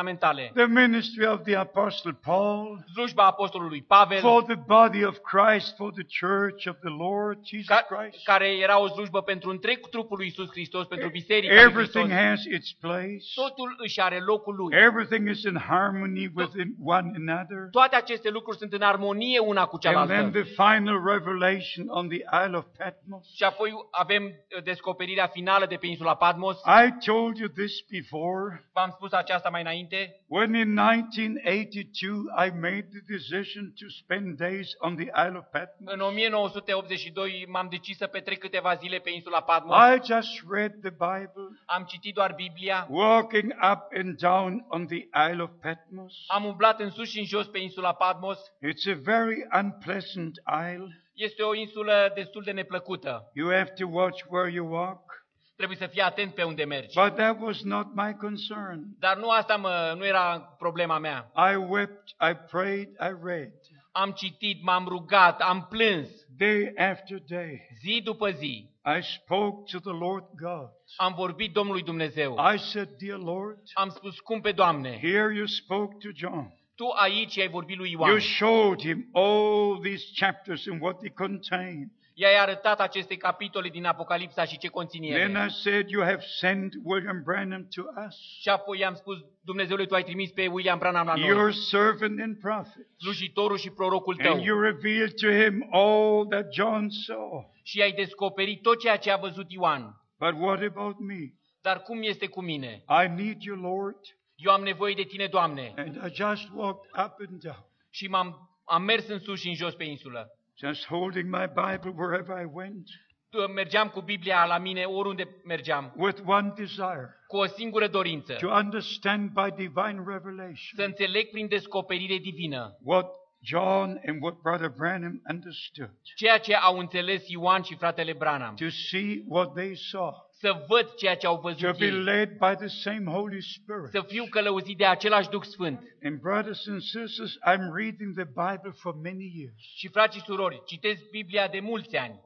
the ministry of the apostle Paul, slujba apostolului Pavel, for the body of Christ, for the church of the Lord Jesus ca- Christ. care era o slujbă pentru întreg trupul lui Isus Hristos, pentru Biserica lui Everything Hristos. has its place. Totul își are locul lui. Everything is in harmony with one another. Toate aceste lucruri sunt în armonie una cu And then cealaltă. the final revelation on the Isle of Patmos. Și apoi avem uh, descoperirea finală de pe insula Patmos. I told you this before. V-am spus aceasta mai înainte. When in 1982 I made the decision to spend days on the Isle of Patmos, În 1982 m-am decis să petrec câteva zile pe insula Patmos. I just read the Bible, Am citit doar Biblia. walking up and down on the Isle of Patmos. Am umblat în sus și în jos pe insula Patmos. It's a very unpleasant isle. Este o insulă destul de neplăcută. You have to watch where you walk. Trebuie să fii atent pe unde mergi. But that was not my concern. Dar nu asta mă, nu era problema mea. I wept, I prayed, I read, Am citit, m-am rugat, am plâns day after day. zi după zi. I spoke to the Lord God. Am vorbit Domnului Dumnezeu. I said, Dear Lord, Am spus, scumpe Doamne, here you spoke to John. Tu aici ai vorbit lui Ioan. You showed him all these chapters and what they contain. I-ai arătat aceste capitole din Apocalipsa și ce conțin Then ele. I said, You have sent William Branham to us, Și apoi i-am spus, Dumnezeule, Tu ai trimis pe William Branham la your noi, servant and prophet. slujitorul și prorocul Tău. And you revealed to him all that John saw. Și i-ai descoperit tot ceea ce a văzut Ioan. But what about me? Dar cum este cu mine? I need you, Lord. Eu am nevoie de Tine, Doamne. And I just walked up and down, Și m-am am mers în sus și în jos pe insulă. Just holding my Bible wherever I went, Mergeam cu Biblia la mine oriunde mergeam, with one desire. Cu o singură dorință. to understand by divine Să revelation înțeleg prin descoperire divină. what John and what Brother Branham understood, ceea ce au înțeles Ioan și fratele Branham. to see what they saw, Să văd ceea ce au to văzut be ei. led by the same Holy Spirit. Să fiu călăuzit de același Duh Sfânt. And brothers and sisters, I'm reading the Bible for many years. Și frați și surori, citesc Biblia de mulți ani.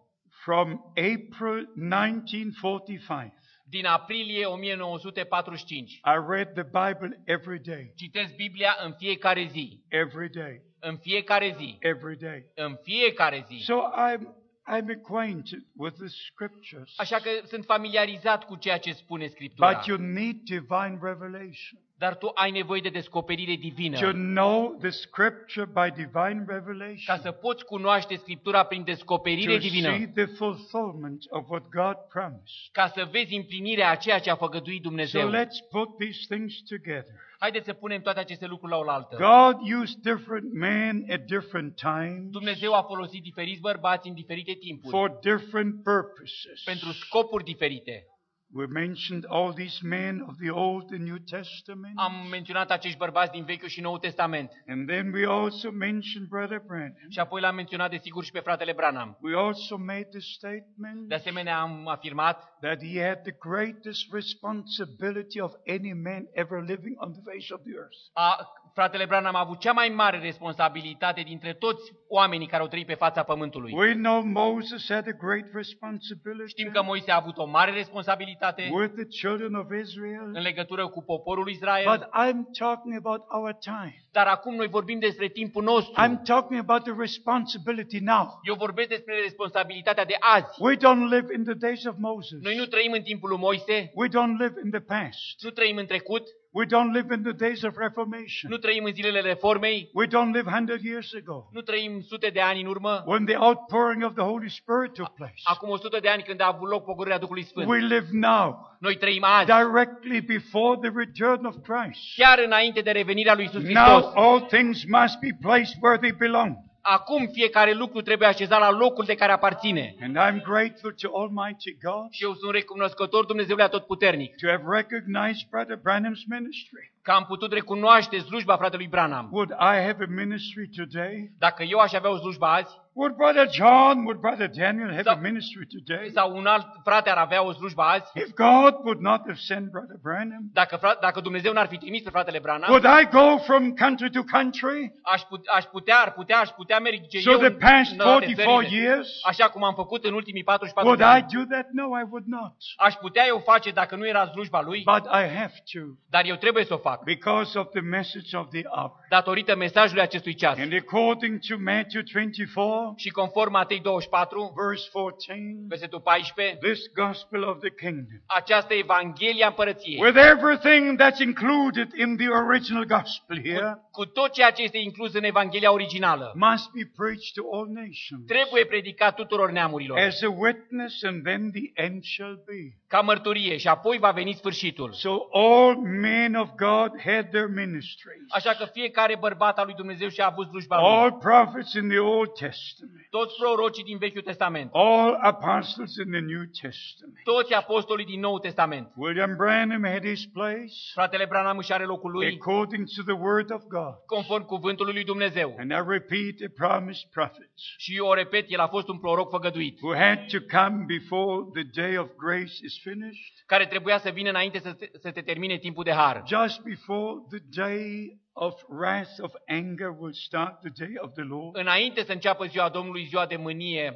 From April 1945, Din aprilie 1945. I read the Bible every day, Citesc Biblia în fiecare zi. every day, În fiecare zi. every day. În fiecare zi. So I'm, I'm acquainted with the scriptures. Așa că sunt familiarizat cu ceea ce spune Scriptura. But you need divine revelation. Dar tu ai nevoie de descoperire To divină. know the scripture by divine Ca revelation. să poți cunoaște Scriptura prin descoperire To divină. see the fulfillment of what God promised. Ca să vezi împlinirea a ceea ce a făgăduit So Dumnezeu. let's put these things together. Haideți să punem toate aceste lucruri la oaltă. God used different men at different times Dumnezeu a folosit diferiți bărbați în diferite timpuri. for different purposes. Pentru scopuri diferite. We mentioned all these men of the Old and New Testament. Am menționat acești bărbați din Vechiul și Noul Testament. And then we also mentioned Brother Branham. Și apoi l-am menționat desigur și pe fratele Branham. We also made the statement De asemenea am afirmat that he had the greatest responsibility of any man ever living on the face of the earth. a, fratele Branham a avut cea mai mare responsabilitate dintre toți oamenii care au trăit pe fața pământului. We know Moses had a great responsibility Știm că Moise a avut o mare responsabilitate with the children of în Israel. legătură cu poporul But Israel, I'm talking about our time. dar acum noi vorbim despre timpul nostru. I'm talking about the responsibility now. Eu vorbesc despre responsabilitatea de azi. We don't live in the days of Moses. Noi nu trăim în timpul lui Moise, We don't live in the past. nu trăim în trecut, We don't live in the days of Reformation. nu trăim în zilele reformei, We don't live 100 years ago nu trăim sute de ani în urmă, when the outpouring of the Holy Spirit took place. acum 100 de ani când a avut loc pogorârea Duhului Sfânt. We live now, Noi trăim azi, directly before the return of Christ. chiar înainte de revenirea lui Isus Now Hristos. all things must be placed where they belong. Acum fiecare lucru trebuie așezat la locul de care aparține. And I'm grateful to Almighty God Și eu sunt recunoscător Dumnezeului Atotputernic to have recognized Brother Branham's ministry. că am putut recunoaște slujba fratelui Branham. Would I have a ministry today? Dacă eu aș avea o slujbă azi, Would Brother John, would Brother Daniel have a So- ministry today? sau un alt frate ar avea o slujbă azi, If God would not have sent Brother Branham, dacă, fra- dacă Dumnezeu n-ar fi trimis pe fratele Branham, would I go from country to country? aș, put, aș putea, ar putea, aș putea merge So eu the în, past în toate 44 țările, years, așa cum am făcut în ultimii 44 would de I ani. do that? No, I would not. Aș putea eu face dacă nu era slujba lui, But I have to dar eu trebuie să o fac, because of the message of the hour. datorită mesajului acestui ceas. And according to Matthew 24, Și conform Matei 24, verse 14, versetul 14, this gospel of the kingdom, această Evanghelia Împărăției, with everything that's included in the original gospel here, cu tot ceea ce este inclus în Evanghelia originală, must be preached to all nations. trebuie predicat tuturor neamurilor, as a witness, and then the end shall be. Ca mărturie și apoi va veni sfârșitul. So all men of God had their ministries. Așa că fiecare bărbat al lui Dumnezeu și-a avut slujba lui. All prophets in the Old Testament. Toți prorocii din Vechiul Testament, All apostles in the New Testament. toți apostolii din Noul Testament. William Branham had his place Fratele Branham își are locul lui according to the word of God. conform cuvântului lui Dumnezeu. And I repeat, the promised prophets Și eu o repet, el a fost un proroc făgăduit, who had to come before the day of grace is finished, care trebuia să vină înainte să, te- să te termine timpul de har. just before the day of wrath, of anger will start the day of the Lord, Înainte să înceapă ziua Domnului, ziua de mânie,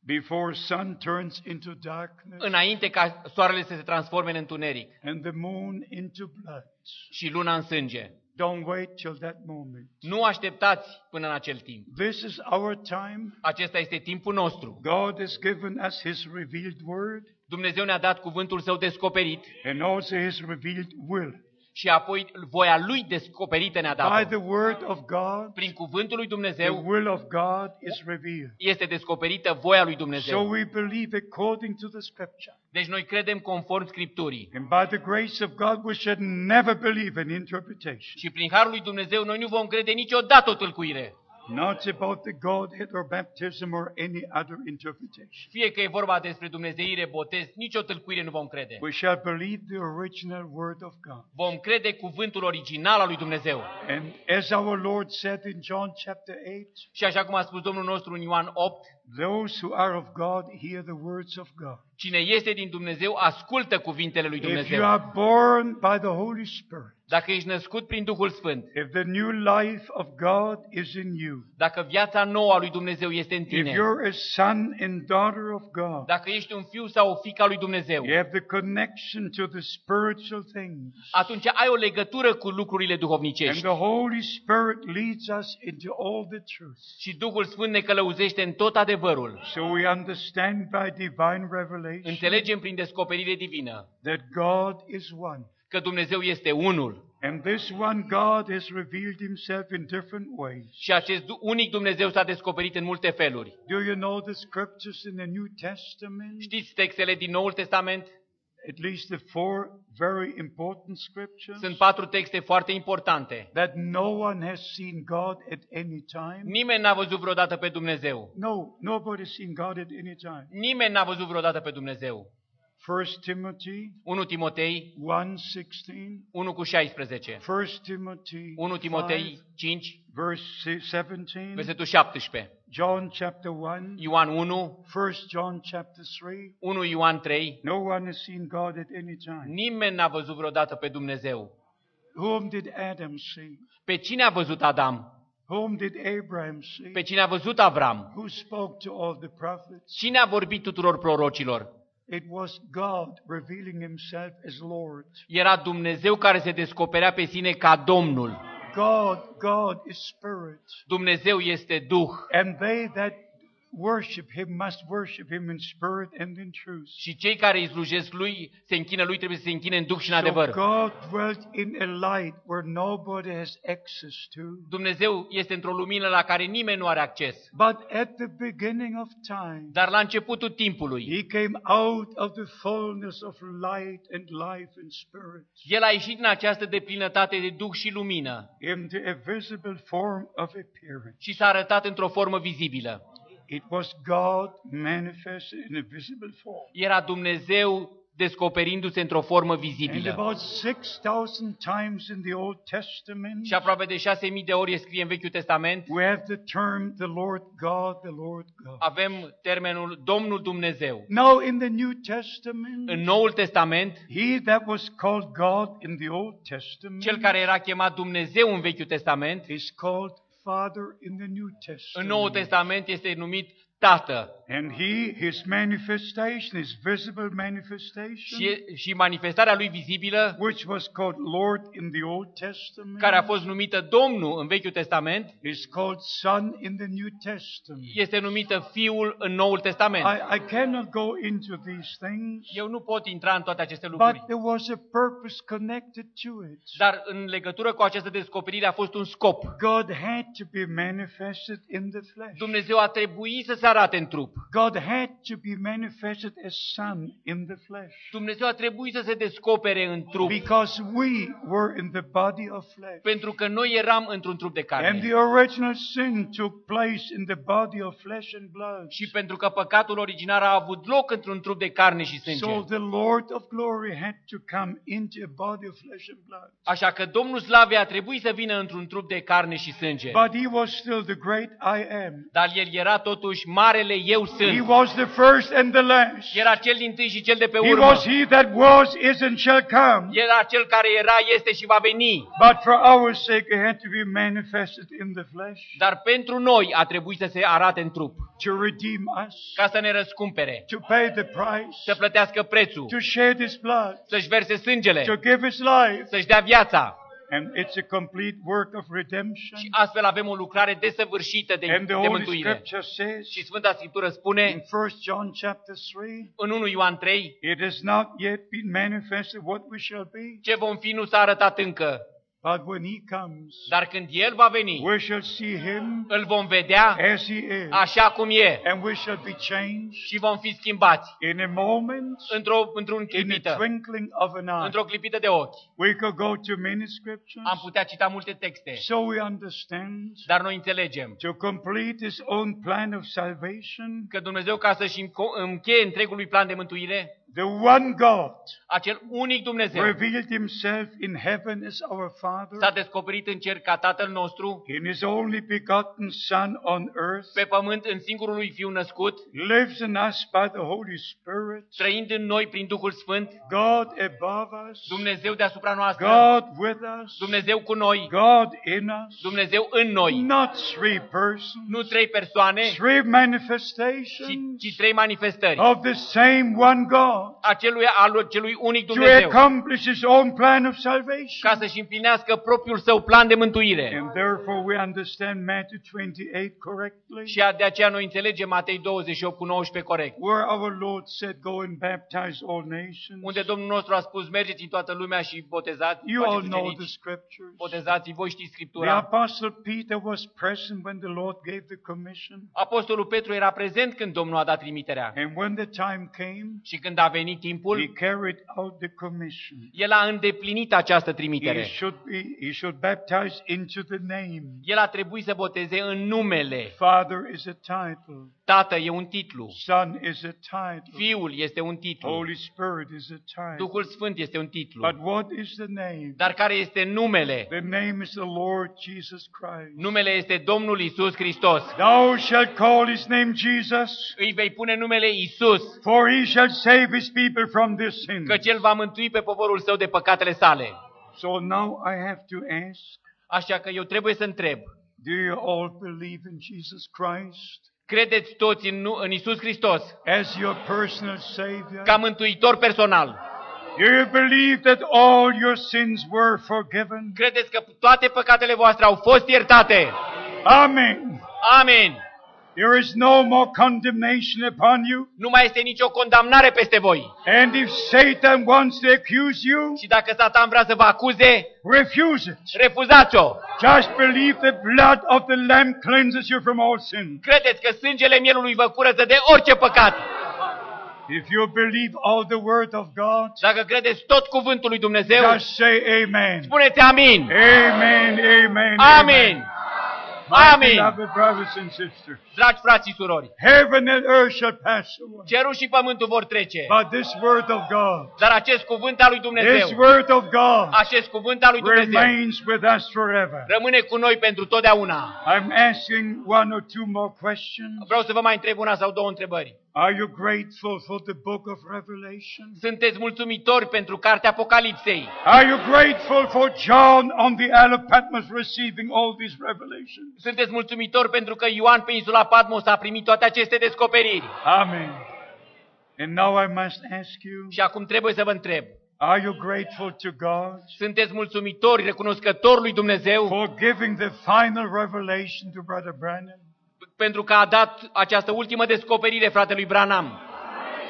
before sun turns into darkness înainte ca soarele să se transforme în întuneric and the moon into blood. și luna în sânge. Don't wait till that moment. Nu așteptați până în acel timp. This is our time. Acesta este timpul nostru. God has given us His revealed word Dumnezeu ne-a dat cuvântul său descoperit and also His revealed will. și apoi voia lui descoperită ne-a By dat. the word of God, Prin cuvântul lui the Dumnezeu will of God is revealed. este descoperită voia lui So Dumnezeu. we believe according to the scripture. Deci noi credem conform Scripturii. And by the grace of God, we should never believe in interpretation. Și prin harul lui Dumnezeu noi nu vom crede niciodată o tâlcuire. Not about the Godhead or baptism or any other interpretation. Fie că e vorba despre Dumnezeire, botez, nicio tâlcuire nu vom crede. We shall believe the original word of God. Vom crede cuvântul original al lui Dumnezeu. And as our Lord said in John chapter 8, Și așa cum a spus Domnul nostru în Ioan 8, those who are of God hear the words of God. cine este din Dumnezeu ascultă cuvintele lui If you Dumnezeu. are born by the Holy Spirit, Dacă ești născut prin Duhul Sfânt, if the new life of God is in you, dacă viața nouă a lui Dumnezeu este în if tine, you're a son and daughter of God, dacă ești un fiu sau o fică a lui Dumnezeu, you have the connection to the spiritual things. atunci ai o legătură cu lucrurile And duhovnicești. the Holy Spirit leads us into all the truth. Și Duhul Sfânt ne călăuzește în tot adevărul. So we understand by divine revelation Înțelegem prin descoperire divină that God is one. Că Dumnezeu este unul. And this one God has revealed himself in different ways. Și acest du- unic Dumnezeu s-a descoperit în multe feluri. Do you know the scriptures in the New Testament? Știți textele din Noul Testament? At least the four very important scriptures Sunt patru texte foarte importante. that no one has seen God at any time. Nimeni n-a văzut vreodată pe Dumnezeu. No, nobody has seen God at any time. Nimeni n-a văzut vreodată pe Dumnezeu. 1 Timothy 1 Timotei 1:16, 1 cu 16. 1 Timothy 1 Timotei 5, verse 17, versetul 17. John chapter 1, Ioan 1, 1 John chapter 3. 1 Ioan 3. No one has seen God at any time. Nimeni n-a văzut vreodată pe Dumnezeu. Whom did Adam see? Pe cine a văzut Adam? Whom did Abraham see? Pe cine a văzut Avram? Who spoke to all the prophets? Cine a vorbit tuturor prorocilor? It was God revealing himself as Lord. Era Dumnezeu care se descoperea pe sine ca Domnul. God, God is spirit. Dumnezeu este Duh. And they that worship him must worship him in spirit and in truth. Și cei care îi slujesc lui, se închină lui, trebuie să se închine în Duh și în So adevăr. God dwelt in a light where nobody has access to. Dumnezeu este într-o lumină la care nimeni nu are acces. But at the beginning of time, Dar la începutul timpului, he came out of the fullness of light and life and spirit El a ieșit în această deplinătate de Duh și lumină into a visible form of appearance. și s-a arătat într-o formă vizibilă. It was God manifested in a visible form. Era Dumnezeu descoperindu-se într-o formă And vizibilă. about 6,000 times in the Old Testament, Și aproape de șase mii de ori e scrie în Vechiul Testament, we have the term the Lord God, the Lord God. avem termenul Domnul Dumnezeu. Now in the New Testament, În Noul Testament, he that was called God in the Old Testament cel care era chemat Dumnezeu în Vechiul Testament, is called Father in the New în Noul Testament. Testament este numit Tată. And he, his manifestation, his visible manifestation, Și, și manifestarea lui vizibilă, which was called Lord in the Old Testament, care a fost numită Domnul în Vechiul Testament, is called Son in the New Testament. este numită Fiul în Noul Testament. I, I cannot go into these things, Eu nu pot intra în toate aceste lucruri, but there was a purpose connected to it. dar în legătură cu această descoperire a fost un scop. God had to be manifested in the flesh. Dumnezeu a trebuit să se arate în trup. God had to be manifested as Son in the flesh. Dumnezeu a trebuit să se descopere în trup, Because we were in the body of flesh. pentru că noi eram într-un trup de And carne. the original sin took place in the body of flesh and blood. Și pentru că păcatul originar a avut loc într-un trup de carne și So sânge. the Lord of glory had to come into a body of flesh and blood. Așa că Domnul Slavei a trebuit să vină într-un trup de carne și sânge. But he was still the great I am. Dar El era totuși marele Eu He sunt. was the first and the last. Era cel din tâi și cel de pe He urmă. was he that was, is, and shall come. Era cel care era, este și va veni. But for our sake, he had to be manifested in the flesh Dar pentru noi a trebuit să se arate în trup, to redeem us, ca să ne răscumpere, to pay the price, să plătească prețul, to shed his blood, să-și verse sângele, to give his life. să-și dea viața. And it's a complete work of redemption. Și astfel avem o lucrare desăvârșită de, And the de Holy mântuire. Scripture says Și Sfânta Scriptură in spune 1 John chapter 3, în 1 Ioan 3, it has not yet been manifested what we shall be, ce vom fi nu s-a arătat încă, but when he comes, dar când El va veni, we shall see him îl vom vedea as he is, așa cum e. And we shall be changed și vom fi schimbați. in a moment, într-o, într-un in clipită, the twinkling of an eye. într-o clipită de ochi. We could go to many scriptures, Am putea cita multe texte, so we understand dar noi înțelegem to complete his own plan of salvation, că Dumnezeu, ca să-și înco- încheie întregul lui plan de mântuire, the one God. Acel unic Dumnezeu. Revealed himself in heaven as our Father, s-a descoperit în cer ca Tatăl nostru, in his only begotten Son on earth, pe pământ în singurul lui Fiu născut, lives in us by the Holy Spirit, trăind în noi prin Duhul Sfânt, God above us, Dumnezeu deasupra noastră, God with us, Dumnezeu cu noi, God in us, Dumnezeu în noi, not three persons, nu trei persoane, three ci, manifestations ci trei manifestări. of the same one God Acelui, al celui unic to Dumnezeu, accomplish his own plan of salvation. ca să-și împlinească propriul său plan de mântuire. And therefore we understand Matthew 28 correctly, Și de aceea noi înțelegem Matei 28 cu 19 corect. where our Lord said, Go and baptize all nations. Unde Domnul nostru a spus, mergeți în toată lumea și botezați, You all faceți know the ucenici, scriptures. botezați, voi știți The Scriptura. Apostle Peter was present when the Lord gave the commission. Apostolul Petru era prezent când Domnul a dat trimiterea. And when the time came, Și când a venit he timpul, carried out the commission. el a îndeplinit această He trimitere. should, be, he should baptize into the name. El a trebuit să boteze în numele. Father is a title. Tată e un titlu. Son is a title. Fiul este un titlu. Holy Spirit is a title. Duhul Sfânt este un titlu. But what is the name? Dar care este numele? The name is the Lord Jesus Christ. Numele este Domnul Isus Hristos. Thou shalt call his name Jesus, Îi vei pune numele Isus, for he shall save his people from their sins. căci El va mântui pe poporul său de păcatele sale. So now I have to ask, Așa că eu trebuie să întreb, do you all believe in Jesus Christ credeți toți în, nu- în Isus Hristos as your personal Savior? ca mântuitor personal? Do you believe that all your sins were forgiven? Credeți că toate păcatele voastre au fost iertate? Amen. Amin. There is no more condemnation upon you. Nu mai este nicio condamnare peste voi. And if Satan wants to accuse you, Și dacă Satan vrea să vă acuze, refuse it. refuzați-o. Just believe the blood of the Lamb cleanses you from all sin. Credeți că sângele mielului vă curăță de orice păcat. If you believe all the word of God, Dacă credeți tot cuvântul lui Dumnezeu, just say amen. spuneți amin. Amen, amen, Amin. My Amin. beloved brothers and sisters, Dragi frați și surori, heaven and earth shall pass away, cerul și pământul vor trece, but this word of God, dar acest cuvânt al lui this Dumnezeu, word of God acest cuvânt al lui Dumnezeu, remains with us forever. rămâne cu noi pentru totdeauna. I'm asking one or two more questions. Vreau să vă mai întreb una sau două întrebări. Are you grateful for the book of Revelation? Sunteți mulțumitori pentru cartea Apocalipsei? Are you grateful for John on the Isle of Patmos receiving all these revelations? Sunteți mulțumitori pentru că Ioan pe insula Patmos a primit toate aceste descoperiri? Amen. And now I must ask you, Și acum trebuie să vă întreb. are you grateful to God Sunteți mulțumitori, recunoscători lui Dumnezeu for giving the final revelation to Brother Branham? Pentru că a dat această ultimă descoperire fratelui Branham?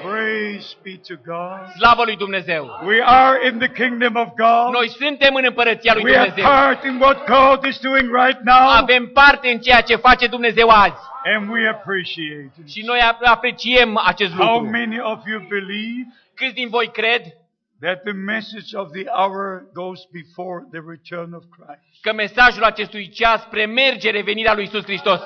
Praise be to God. Slavă lui Dumnezeu! We are in the kingdom of God. Noi suntem în împărăția lui We have Dumnezeu. part in what God is doing right now, Avem parte în ceea ce face Dumnezeu azi. and we appreciate it. Și noi ap- apreciem acest How lucru. many of you believe Câți din voi cred that the message of the hour goes before the return of Christ? că mesajul acestui ceas premerge revenirea lui Isus Hristos?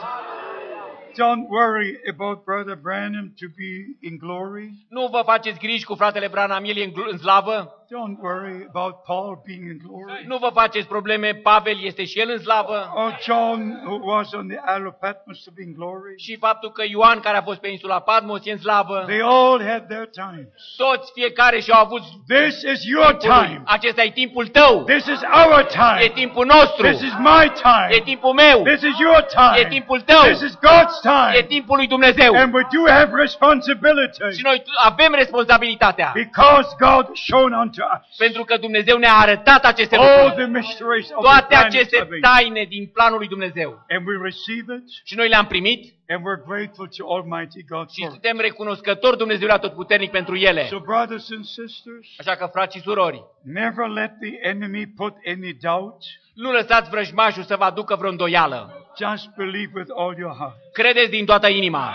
Don't worry about Brother Branham to be in glory. Nu vă faceți griji cu fratele Branham, el e în, gl- în slavă. Don't worry about Paul being in glory. Nu vă faceți probleme, Pavel este și el în slavă. Or John, who was on the Isle of Patmos, to be in glory. Și faptul că Ioan, care a fost pe insula Patmos, e în slavă. They all had their times. Toți, fiecare și-au avut This is your time. Acesta e timpul tău. This is our E time. timpul nostru. This is my E time. timpul meu. This is your E time. timpul tău. This is God's time. timpul lui Dumnezeu. And we do have responsibility Și noi avem responsabilitatea. because God has shown unto us Pentru că Dumnezeu ne-a arătat aceste all lucruri. the mysteries of the Toate plan of aceste salvation. taine din planul lui Dumnezeu. And we receive it Și noi le-am primit and we're grateful to Almighty God și for it. suntem recunoscători Dumnezeului Atotputernic pentru ele. So brothers and sisters, Așa că, frați și surori, never let the enemy put any doubt. nu lăsați vrăjmașul să vă aducă vreo îndoială. Just believe with all your heart. Credeți din toată inima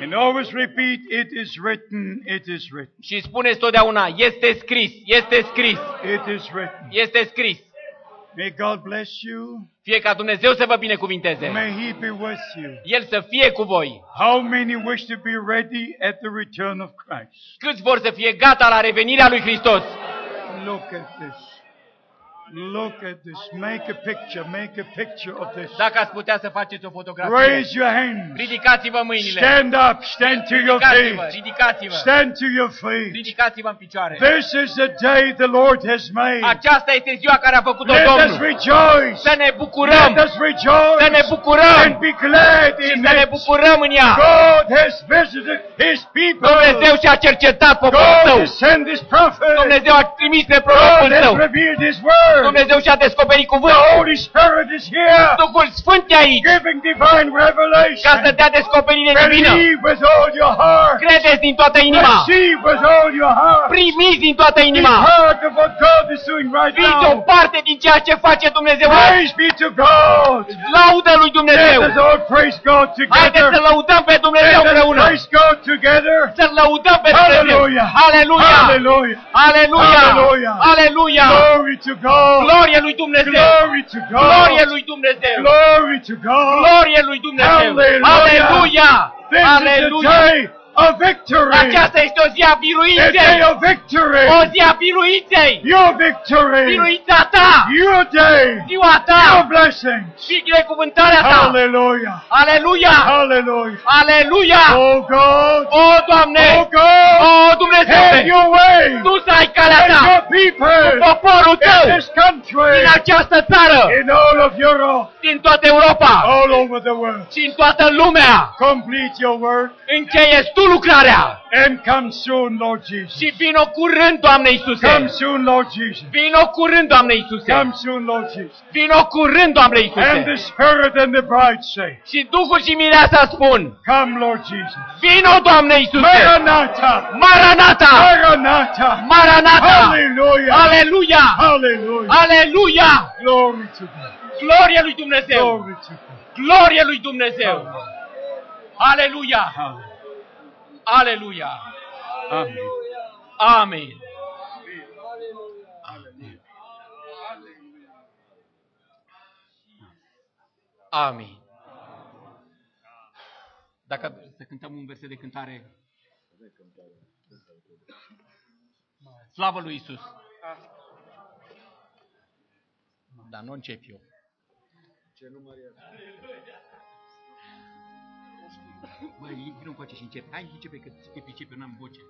And always repeat, it is written, it is written, și spuneți totdeauna, este scris, este scris, it is written. este scris. May God bless you. Fie ca Dumnezeu să vă binecuvinteze. May He be with you. El să fie cu voi. How many wish to be ready at the return of Christ? Câți vor să fie gata la revenirea lui Hristos? Look at this. Look at this. Make a picture. Make a picture of this. Dacă ați putea să faceți o fotografie, Raise your hands. ridicați-vă mâinile. Stand up. Stand to your Ridicați-vă, feet. ridicați-vă. Stand to your feet. Ridicați-vă în picioare. This is the day the Lord has made. Aceasta este ziua care a făcut-o Let us Domnul. rejoice. Să ne bucurăm, Let us rejoice. să ne bucurăm And be glad și in să ne it. bucurăm în ea. God has visited His people. Dumnezeu și-a cercetat poporul God său. has sent His prophet. Dumnezeu a trimis pe God prorocul său. has revealed His word. Dumnezeu și-a descoperit The cuvântul. Holy Spirit is here, Duhul Sfânt e aici giving divine ca să revelation. dea descoperire divină. Believe with all your heart. Credeți din toată inima. Receive with all your heart. Primiți din toată Be inima. part of what God is doing right Fiți o now. parte din ceea ce face Dumnezeu. azi. Praise be to God. Laudă lui Dumnezeu. Let us all praise God Haideți să together. lăudăm pe Dumnezeu Let us împreună. praise God together. Să lăudăm pe Dumnezeu. Hallelujah. Aleluia! Hallelujah. Aleluia! Hallelujah. Aleluia! Glory to God. Glorie lui Dumnezeu! Glory to Glorie God. lui Dumnezeu! Glory to God. Glorie lui Dumnezeu! Hallelujah. Aleluia! This is the Aleluia! Day of victory. Aceasta este o zi a A day biruinței! of victory. O zi a biruinței! Your victory. Biruința ta! Your day. Ziua Your ta! blessing. Și binecuvântarea ta! Hallelujah. Aleluia! Hallelujah. Aleluia! Oh God. O, Doamne! Oh God. O, Dumnezeu! Have your way. Tu să ai calea And ta! your people Poporul in tău! this country. Din această țară! In all of Europe. Din toată Europa! All over the world. Și în toată lumea! Complete your work. Încheieți tu lucrarea! And come soon, Lord Jesus. Și vino curând, Doamne Iisuse! Come soon, Lord Jesus. Vino curând, Doamne Iisuse! Come soon, Lord Jesus. Vino curând, Doamne And Iisuse! the Spirit and the bride say, Și Duhul și Mireasa spun, Come, Lord Jesus. Vino, Doamne Iisuse! Maranatha. Maranata! Maranatha. Maranata! Hallelujah. Aleluia! Hallelujah. Aleluia! Glory to God. Glorie lui Dumnezeu! Glory to God. Glorie lui Dumnezeu! Aleluia! Hallelujah. Aleluia! Amen. Amen! Amin. Dacă să cântăm un verset de cântare. Slavă lui Isus. Dar nu încep eu. Băi, vină cu și începe. Hai, începe, că te pricepe, eu n-am voce.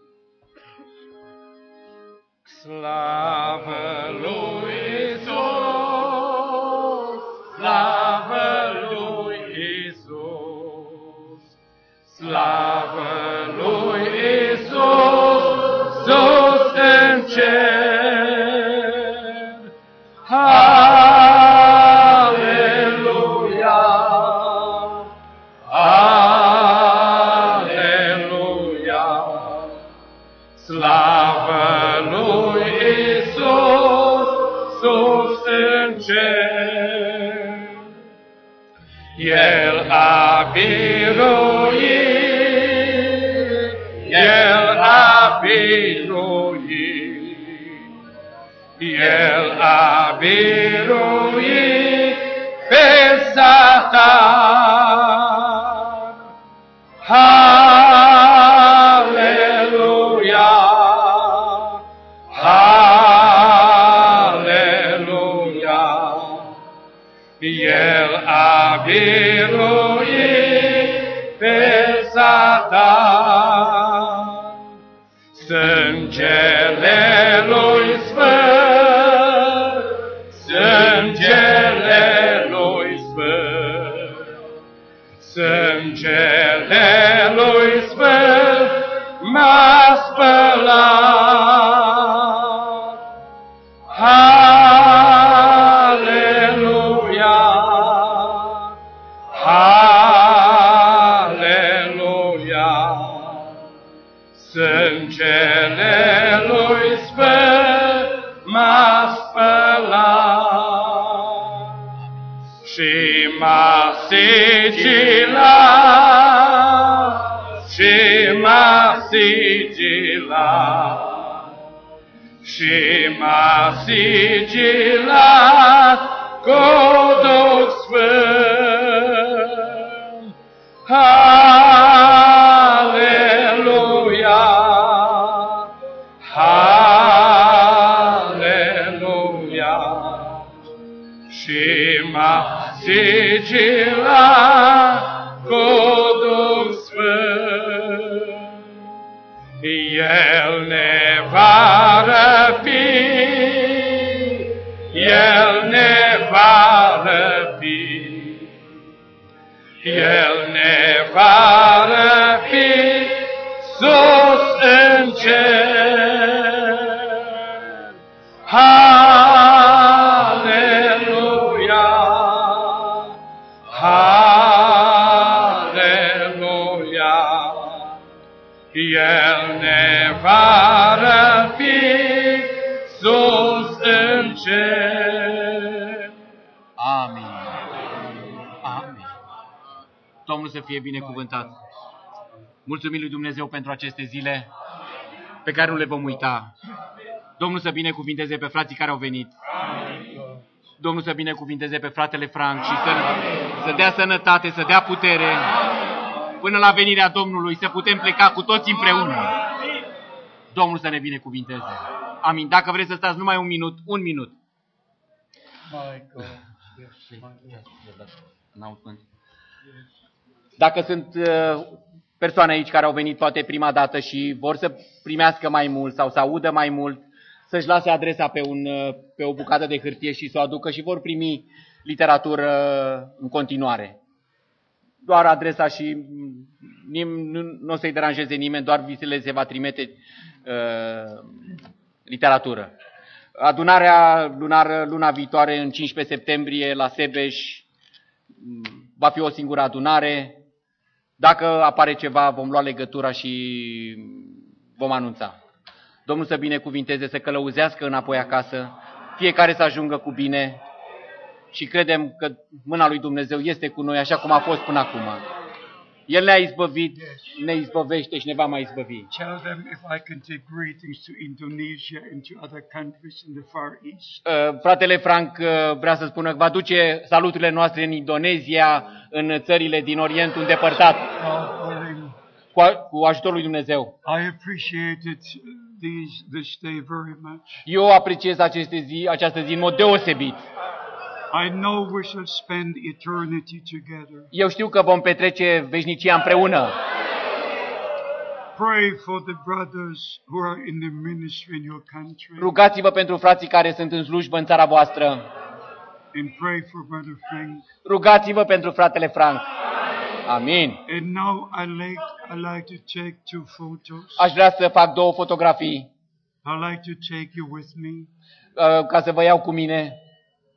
Slavă lui Isus, slavă lui Isus, slavă lui Isus, sus în cer. Aleluia, El a biruit pe Satan. Hallelujah. Sigilat și m-a sigilat și m-a El ne va răpi sus în cer. Haleluia! Fie binecuvântat. Mulțumim lui Dumnezeu pentru aceste zile pe care nu le vom uita. Domnul să binecuvinteze pe frații care au venit. Domnul să binecuvinteze pe fratele Frank și să, să dea sănătate, să dea putere până la venirea Domnului, să putem pleca cu toți împreună. Domnul să ne binecuvinteze. Amin. Dacă vreți să stați numai un minut, un minut. N-aud cuvânt. Dacă sunt uh, persoane aici care au venit poate prima dată și vor să primească mai mult sau să audă mai mult, să-și lase adresa pe, un, uh, pe o bucată de hârtie și să o aducă și vor primi literatură în continuare. Doar adresa și mm, nim, nu, nu o să-i deranjeze nimeni, doar vi se le se va trimite uh, literatură. Adunarea lunară luna viitoare, în 15 septembrie, la Sebeș, mm, va fi o singură adunare. Dacă apare ceva, vom lua legătura și vom anunța. Domnul să binecuvinteze, să călăuzească înapoi acasă, fiecare să ajungă cu bine și credem că mâna lui Dumnezeu este cu noi așa cum a fost până acum. El ne-a izbăvit, ne izbăvește și ne va mai izbăvi. Tell them if I can take greetings to Indonesia and to other countries in the Far East. Uh, Fratele Frank uh, vrea să spună că va duce saluturile noastre în Indonezia, în țările din Orientul îndepărtat, God willing. cu, a- cu ajutorul lui Dumnezeu. I appreciated these, this day very much. Eu apreciez aceste zi, această zi în mod deosebit. I know we shall spend eternity together. Eu știu că vom petrece veșnicia împreună. Pray for the brothers who are in the ministry in your country. Rugați-vă pentru frații care sunt în slujbă în țara voastră. And pray for Brother Frank. Rugați-vă pentru fratele Frank. Amin. And now I like, I like to take two photos. Aș vrea să fac două fotografii I like to take you with me. uh, ca să vă iau cu mine.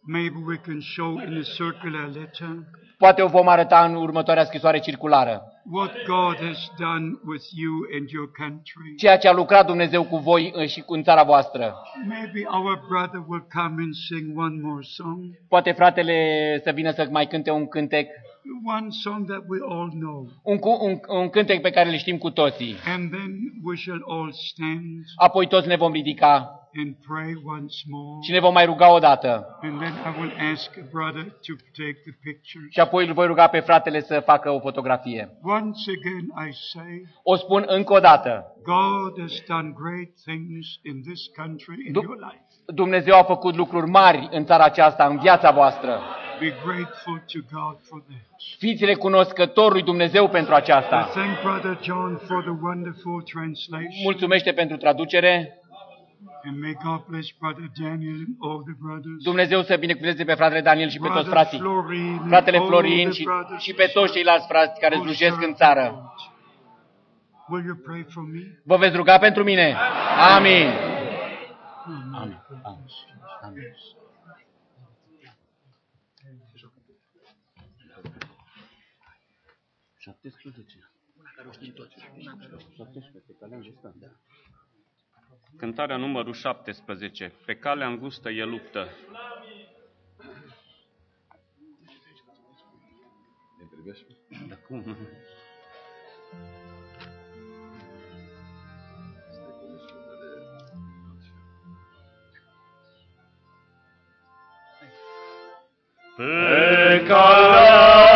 Maybe we can show in a circular letter Poate o vom arăta în următoarea scrisoare circulară. what God has done with you and your country. Ceea ce a lucrat Dumnezeu cu voi uh, și cu în țara voastră. Maybe our brother will come and sing one more song, Poate fratele să vină să mai cânte un cântec, one song that we all know. un, cu- un, un cântec pe care îl știm cu toții. And then we shall all stand Apoi toți ne vom ridica and pray once more. și ne vom mai ruga o dată. And then I will ask a brother to take the pictures. Și apoi îl voi ruga pe fratele să facă o fotografie. Once again, I say, O spun încă o dată. God has done great things in this country, in Du- your life. Dumnezeu a făcut lucruri mari în țara aceasta, în viața voastră. Be grateful to God for that. Fiți recunoscători lui Dumnezeu pentru I aceasta. thank Brother John for the wonderful translation. Mulțumește pentru traducere. Dumnezeu să binecuvânteze pe fratele Daniel și pe toți Brother frații. Florin, and Fratele all Florin the și, brothers și pe toți ceilalți frați care who slujesc serve în the țară. Lord. Will you pray for me? Vă veți ruga pentru mine? Amin. Amin. Amin. Amin. Cântarea numărul 17. Pe calea îngustă e luptă. Da, cum? Pe calea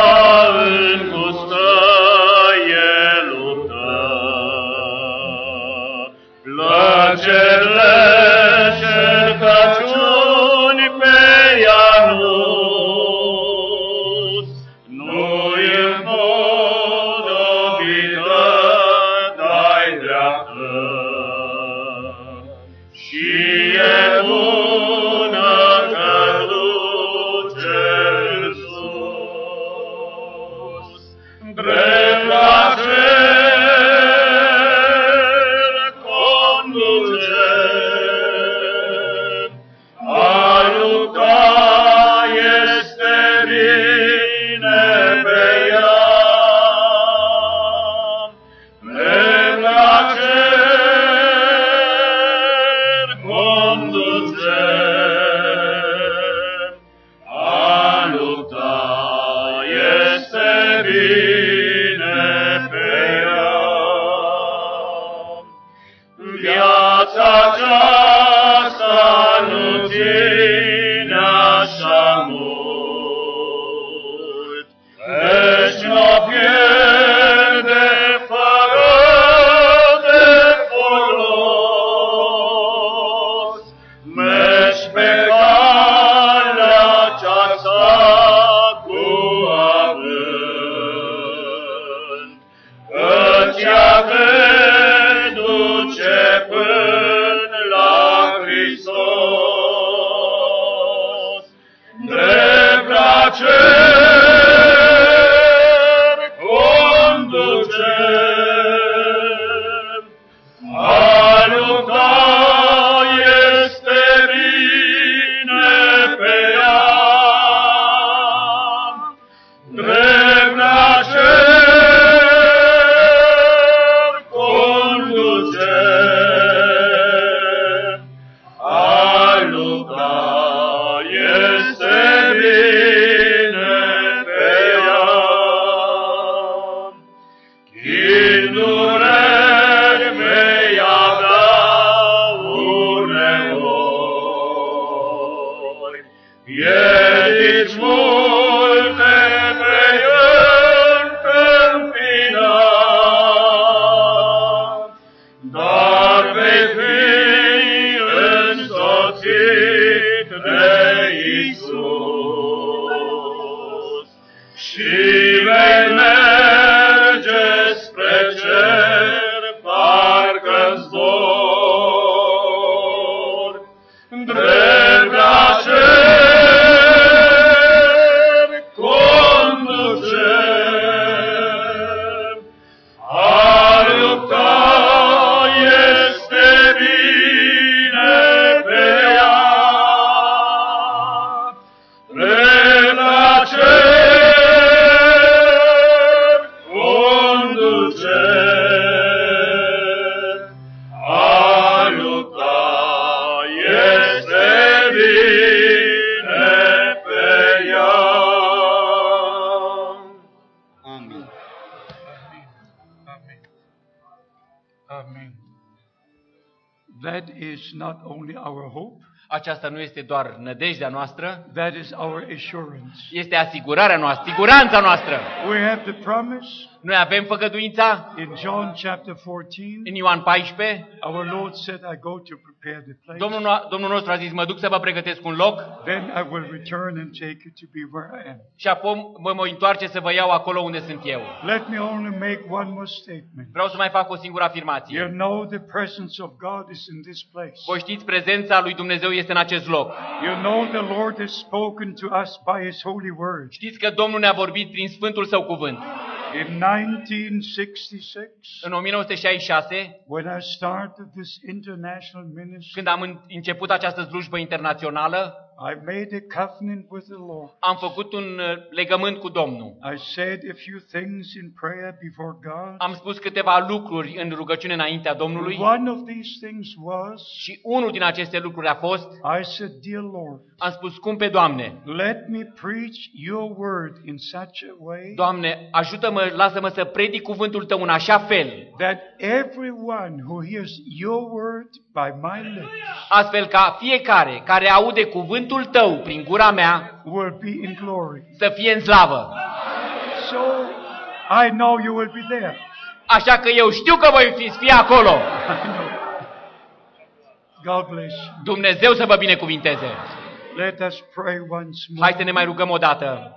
este doar nădejdea noastră, that is our assurance. este asigurarea noastră, siguranța noastră. We have the promise Noi avem făgăduința in John chapter 14. în Ioan 14. Our Lord said, I go to prepare the place. Domnul, no- Domnul nostru a zis, mă duc să vă pregătesc un loc Then I will return and take you to be where I am. și apoi mă voi întoarce să vă iau acolo unde sunt eu. Let me only make one more statement. Vreau să mai fac o singură You afirmație. know the presence of God is in this place. Voi știți, prezența lui Dumnezeu este în acest loc. You know the Lord has spoken to us by His holy word. Știți că Domnul ne-a vorbit prin Sfântul Său cuvânt. In 1966, În 1966, when I started this international ministry, când am în- început această slujbă internațională, I made a covenant with the Lord. am făcut un uh, legământ cu Domnul. I said a few things in prayer before God. Am spus câteva lucruri în rugăciune înaintea Domnului One of these things was, și unul din aceste lucruri a fost, I said, Dear Lord, am spus, cum pe Doamne, let me preach your word in such a way Doamne, ajută-mă, lasă-mă să predic cuvântul Tău în așa fel, that everyone who hears your word by my lips astfel ca fiecare care aude cuvântul Tău prin gura mea will be in glory. să fie în slavă. So I know you will be there. Așa că eu știu că voi fi, fi acolo. I know. God bless you. Dumnezeu să vă binecuvinteze. Let us pray once more. Hai să ne mai rugăm o dată.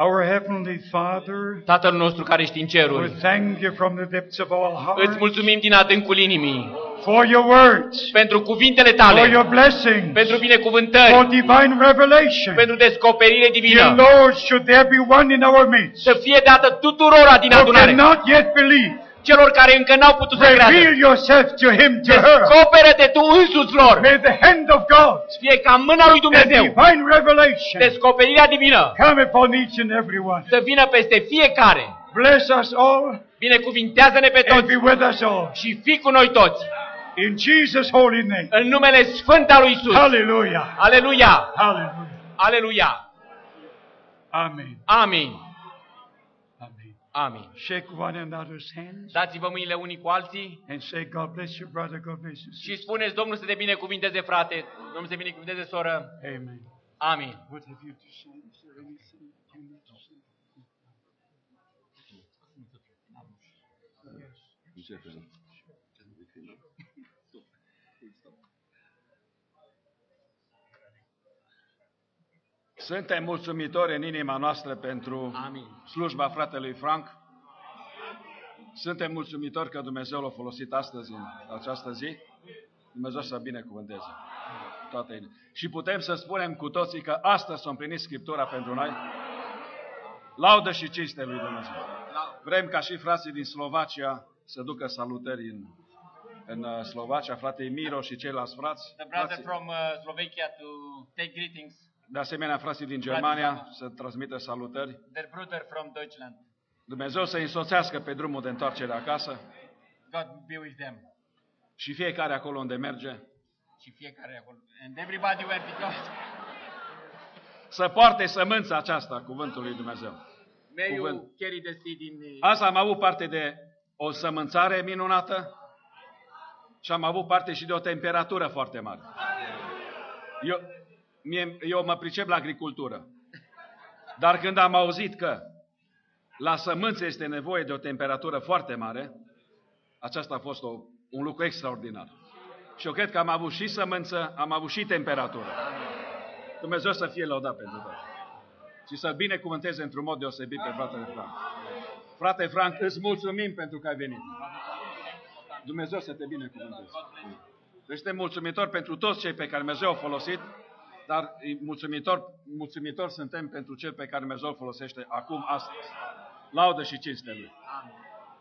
Our Heavenly Father, Tatăl nostru care ești în we ceruri, thank you from the depths of our îți hearts mulțumim din adâncul inimii for your words, pentru cuvintele for tale, your blessings, pentru for binecuvântări, divine revelation. pentru descoperire Dear divină. Lord, should there be one in our midst Să fie dată tuturora din who adunare, cannot yet believe, celor care încă n-au putut să reveal creadă. yourself to him, to her. Descoperă-te tu însuți lor. May the hand of God, Fie ca mâna lui the Dumnezeu, divine revelation, descoperirea divină, come upon each and every one. să vină peste fiecare. Bless us all Binecuvintează-ne pe and toți be with us all. și fii cu noi toți. In Jesus' holy name. În numele Sfânt al lui Isus. Hallelujah. Aleluia! Hallelujah. Aleluia! Amen. Amin! Amen. Amin. Shake one another's hands Dați-vă mâinile unii cu alții and say, God bless you, brother. God bless you. și sister." spuneți Domnul să te binecuvinteze, frate. Domnul să te binecuvinteze, soră. Amen. Amin. What have you to say? Is there anything you need to say? Suntem mulțumitori în inima noastră pentru Amin. slujba fratelui Frank. Suntem mulțumitori că Dumnezeu l-a folosit astăzi, în această zi. Dumnezeu să binecuvânteze toată inima. Și putem să spunem cu toții că astăzi s-a împlinit Scriptura pentru noi. Laudă și cinste lui Dumnezeu. Vrem ca și frații din Slovacia să ducă salutări în, în uh, Slovacia, fratei Miro și ceilalți frați. The brother frații. from uh, Slovakia to take greetings. De asemenea, frații din Germania să transmită salutări. Their brother from Deutschland. Dumnezeu să însoțească pe drumul de întoarcere acasă God be with them. și fiecare acolo unde merge Și fiecare acolo. And everybody where he goes. să poarte sămânța aceasta a cuvântului Dumnezeu. May you Cuvânt. carry the seed in the... Azi am avut parte de o sămânțare minunată și am avut parte și de o temperatură foarte mare. Eu, mie, eu mă pricep la agricultură. Dar când am auzit că la sămânță este nevoie de o temperatură foarte mare, aceasta a fost o, un lucru extraordinar. Și eu cred că am avut și sămânță, am avut și temperatură. Dumnezeu să fie lăudat pentru tot. Și să-l binecuvânteze într-un mod deosebit pe fratele Frank. Frate Frank, îți mulțumim pentru că ai venit. Dumnezeu să te binecuvânteze. Deci suntem mulțumitori pentru toți cei pe care Dumnezeu a folosit, dar e mulțumitor, mulțumitor suntem pentru cel pe care Dumnezeu îl folosește acum, astăzi. Laudă și cinste Lui.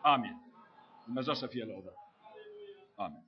Amin. Dumnezeu să fie lăudat. Amin.